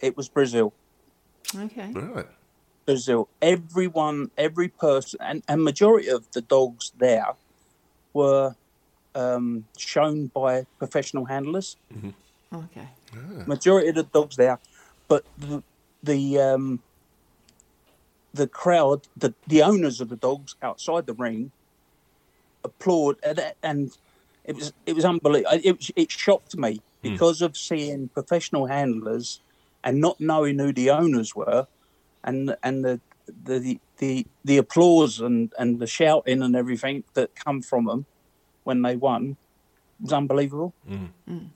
C: it was Brazil.
D: Okay.
A: Right.
C: Brazil. Everyone, every person, and, and majority of the dogs there were um, shown by professional handlers.
D: Okay.
C: Majority of the dogs there, but the the um, the crowd, the the owners of the dogs outside the ring, applaud and, and it was it was unbelievable. It it shocked me because of seeing professional handlers and not knowing who the owners were, and and the the the, the applause and, and the shouting and everything that come from them when they won was unbelievable. Mm. Mm.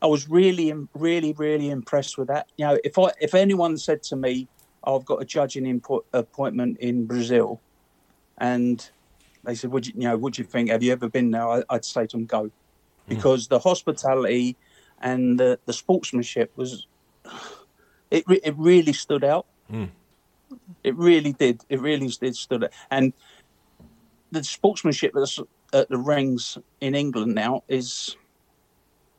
C: I was really, really, really impressed with that. You know, if I if anyone said to me, oh, "I've got a judging input appointment in Brazil," and they said, "Would you, you know, would you think? Have you ever been there?" I, I'd say to them, "Go," mm. because the hospitality and the, the sportsmanship was it. It really stood out. It really did. It really did stood out. And the sportsmanship that's at the rings in England now is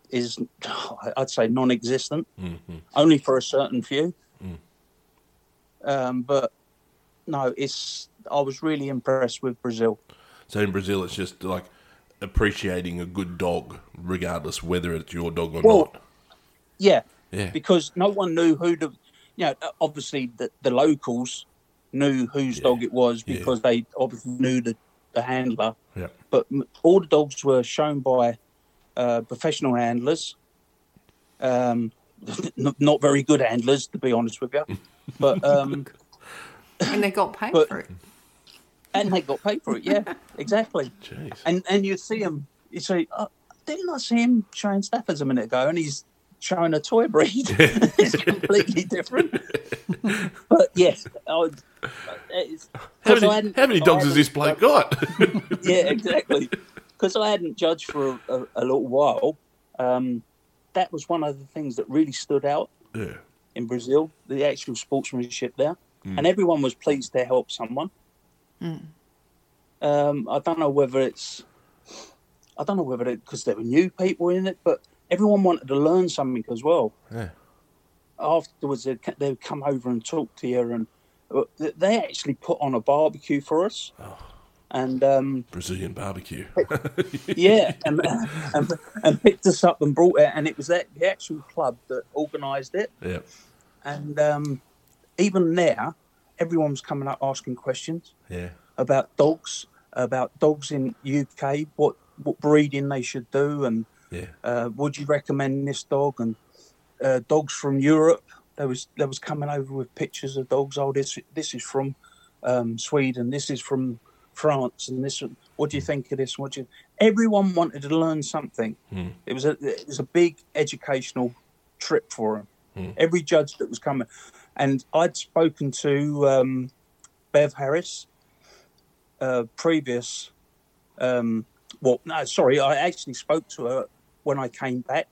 C: is I'd say non-existent, only for a certain few. Um, but no, it's I was really impressed with Brazil.
A: So in Brazil, it's just like appreciating a good dog, regardless whether it's your dog or
C: Well,
A: not.
C: Yeah,
A: Yeah.
C: because no one knew who the, you know, obviously the, the locals knew whose dog it was
A: Yeah.
C: because they obviously knew the, the handler.
A: Yeah.
C: But all the dogs were shown by uh, professional handlers. Um, not very good handlers, to be honest with you. But um,
D: And they got paid
C: But-
D: for it.
C: and they got paid for it. Yeah, exactly.
A: Jeez.
C: And and you see him, you say, oh, didn't I see him showing Staffords a minute ago? And he's showing a toy breed. it's completely different. but yes, I would, it's,
A: How
C: 'cause I
A: many,
C: hadn't-
A: how many
C: I
A: dogs has
C: hadn't
A: this bloke got?
C: yeah, exactly. Because I hadn't judged for a, a, a little while. Um, that was one of the things that really stood out
A: yeah.
C: in Brazil, the actual sportsmanship there, and everyone was pleased to help someone. Um, I don't know whether it's, I don't know whether it because there were new people in it, but everyone wanted to learn something as well.
A: Yeah.
C: Afterwards, they'd, they'd come over and talk to you, and uh, they actually put on a barbecue for us. Oh. And um,
A: Brazilian barbecue.
C: yeah, and, and, and picked us up and brought it, and it was that, the actual club that organised it.
A: yeah.
C: And um, even there, everyone was coming up asking questions
A: Yeah.
C: about dogs, about dogs in UK, what what breeding they should do, and
A: Yeah.
C: uh, would you recommend this dog? And uh, dogs from Europe, there was there was coming over with pictures of dogs. Oh, this this is from um, Sweden. This is from France, and this. What do you think of this? What do you? Everyone wanted to learn something.
A: Hmm.
C: It was a it was a big educational trip for them. Every judge that was coming, and I'd spoken to um, Bev Harris, uh, previous. Um, well, no, sorry, I actually spoke to her when I came back,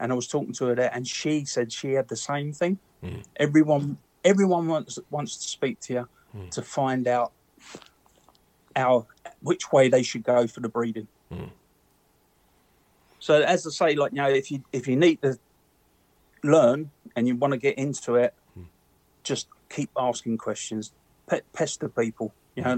C: and I was talking to her there, and she said she had the same thing. Mm. Everyone, everyone wants wants to speak to you mm. to find out our which way they should go for the breeding. Mm. So, as I say, like you know, if you if you need to learn and you want to get into it, just keep asking questions, pe- pester people. You know,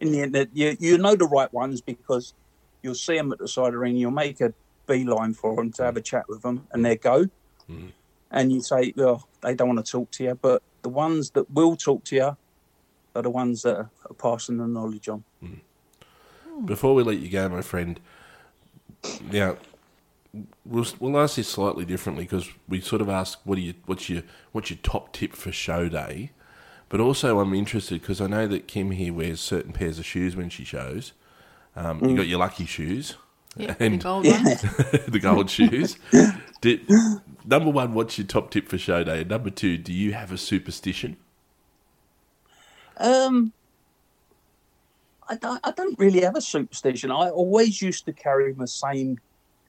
C: in the end, you you know the right ones because you'll see them at the side of the ring. You'll make a beeline for them to have a chat with them, and they go. Mm. And you say, well, they don't want to talk to you, but the ones that will talk to you are the ones that are, passing the knowledge on. Mm.
A: Before we let you go, my friend, now we'll, we'll ask this slightly differently because we sort of ask what are you what's your what's your top tip for show day, but also I'm interested because I know that Kim here wears certain pairs of shoes when she shows. Um, You mm. got your lucky shoes,
D: Yeah,
A: and
D: the gold ones.
A: the gold shoes. Did, number one, what's your top tip for show day? And number two, do you have a superstition?
C: Um, I don't, I don't really have a superstition. I always used to carry my same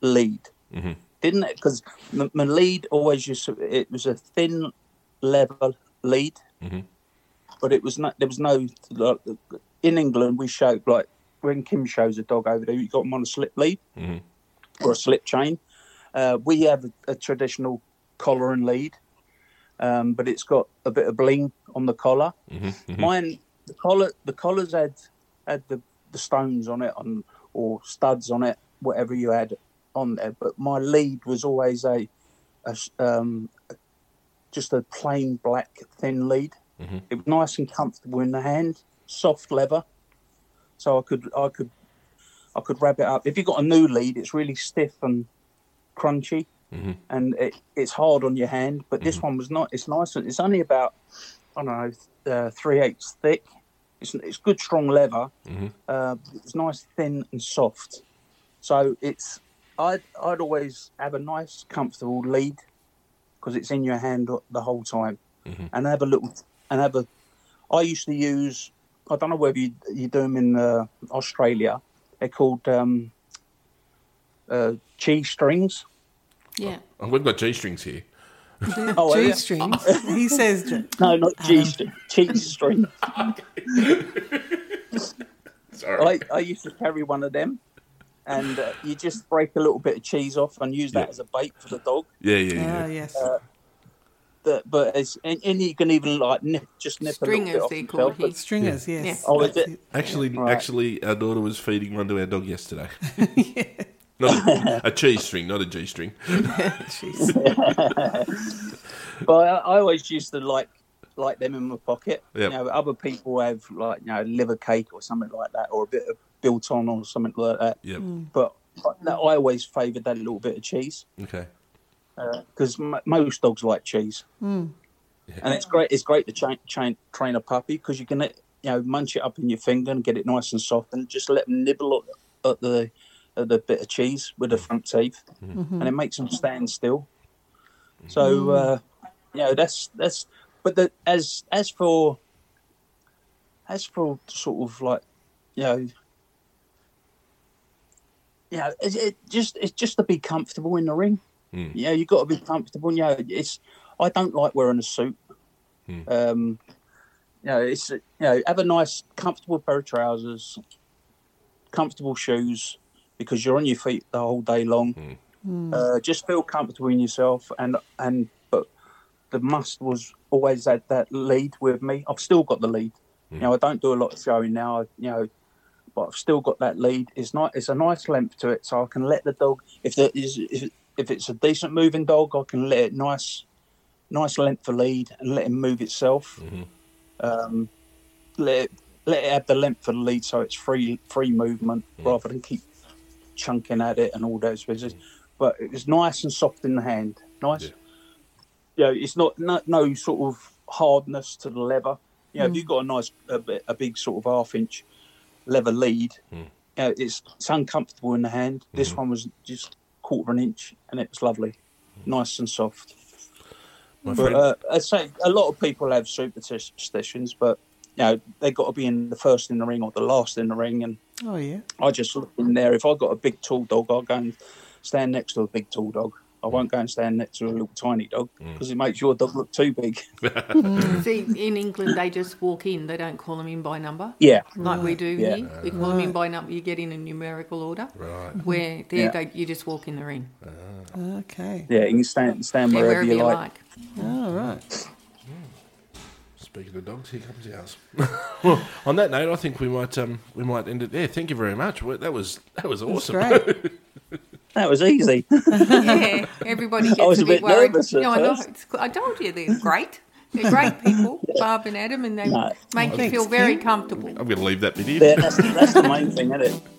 C: lead, didn't it? Because my, my lead always used to, it was a thin level lead, but it was not, there was no, like, in England, we showed, like, when Kim shows a dog over there, you got them on a slip lead or a slip chain. Uh, we have a, a traditional collar and lead, um, but it's got a bit of bling on the collar. Mine, the collar, the collars had had the, the stones on it, on or studs on it, whatever you had on there. But my lead was always a, a um, just a plain black thin lead. It was nice and comfortable in the hand, soft leather, so I could I could I could wrap it up. If you've got a new lead, it's really stiff and crunchy, and it, it's hard on your hand. But this one was not. It's nice. and It's only about I don't know uh, three eighths thick. It's it's good strong leather. Uh, it's nice, thin and soft. So it's I'd I'd always have a nice, comfortable lead because it's in your hand the whole time, and have a little and have a. I used to use. I don't know whether you, you do them in uh, Australia. They're called um, uh, cheese strings.
D: Yeah.
A: Oh, we've got G strings here.
C: Oh,
B: G strings. He says
C: No, not cheese string. Cheese string.
A: Sorry.
C: I, I used to carry one of them, and uh, you just break a little bit of cheese off and use that
A: Yeah.
C: as a bait for the dog.
A: yeah, yeah, yeah.
B: Ah, yes.
C: That, but it's and, and you can even like nip, just nip a
D: Stringers,
C: little bit
D: they
C: off
D: call
C: yourself,
D: it.
C: but-
B: Stringers, yes.
C: Oh, is it?
A: Actually,
C: Right.
A: actually, our daughter was feeding one to our dog yesterday. yeah. Not a, a cheese string, not a G string.
B: Jeez.
C: But I, I always used to like like them in my pocket.
A: Yep.
C: You know, other people have like you know liver cake or something like that, or a bit of biltong or something like that.
A: Yep. Mm.
C: But I I always favoured that little bit of cheese
A: Okay.
C: Uh, because m- most dogs like cheese, hmm. and it's great. It's great to train, train, train a puppy because you can you know munch it up in your finger and get it nice and soft, and just let them nibble at, at the at the bit of cheese with the front teeth, hmm. mm-hmm. and it makes them stand still. Hmm. So uh, you know that's that's. But the, as as for as for sort of like you know. Yeah, it, it just it's just to be comfortable in the ring.
A: Mm.
C: Yeah, you got to be comfortable. You know, it's I don't like wearing a suit.
A: Mm.
C: Um, you know, it's you know, have a nice, comfortable pair of trousers, comfortable shoes, because you're on your feet the whole day long. Uh, just feel comfortable in yourself, and and but the must was always had that lead with me. I've still got the lead. You know, I don't do a lot of showing now. You know, but I've still got that lead. It's not. It's a nice length to it, so I can let the dog. If there is, if, if it's a decent moving dog, I can let it nice, nice length for lead and let him move itself. Mm-hmm. Um, let it, let it have the length for the lead, so it's free free movement rather than keep chunking at it and all those business. Mm-hmm. But it was nice and soft in the hand. Nice.
A: Yeah.
C: You know, it's not no, no sort of hardness to the leather. You know, if mm. you've got a nice, a, bit- a big sort of half inch leather lead, mm. you know, it's, it's uncomfortable in the hand. This mm-hmm. one was just quarter of an inch and it was lovely. Nice and soft.
A: My
C: But
A: friend,
C: uh, I'd say a lot of people have superstitions, but you know they got to be in the first in the ring or the last in the ring. And
B: Oh yeah.
C: I just look in there. If I got a big tall dog, I'll go and stand next to a big tall dog. I won't go and stand next to a little tiny dog mm. because it makes your dog look too big. Mm. Mm.
D: See, in England, they just walk in. They don't call them in by number.
C: yeah,
D: Like we do
C: Yeah.
D: here. We call them in by number. You get in a numerical order.
A: right.
D: Where there
C: Yeah.
D: they, you just walk in the ring. Ah.
B: Okay.
C: yeah. You can stand stand
D: Yeah,
C: wherever,
D: wherever
C: you
D: you
C: like.
D: like.
B: All right. Hmm.
A: Speaking of dogs, here comes ours. well, on that note, I think we might um, we might end it there. Thank you very much. That was that was
B: That's
A: awesome.
B: great.
C: That was easy.
D: yeah, everybody gets
C: was
D: a
C: a
D: bit,
C: bit
D: worried.
C: nervous at
D: no, I know. It's, I told you they're great. They're great people, Barb and Adam, and they
C: No.
D: make you feel very comfortable.
A: I'm going to leave that bit in.
C: Yeah, that's, that's the main thing, isn't it?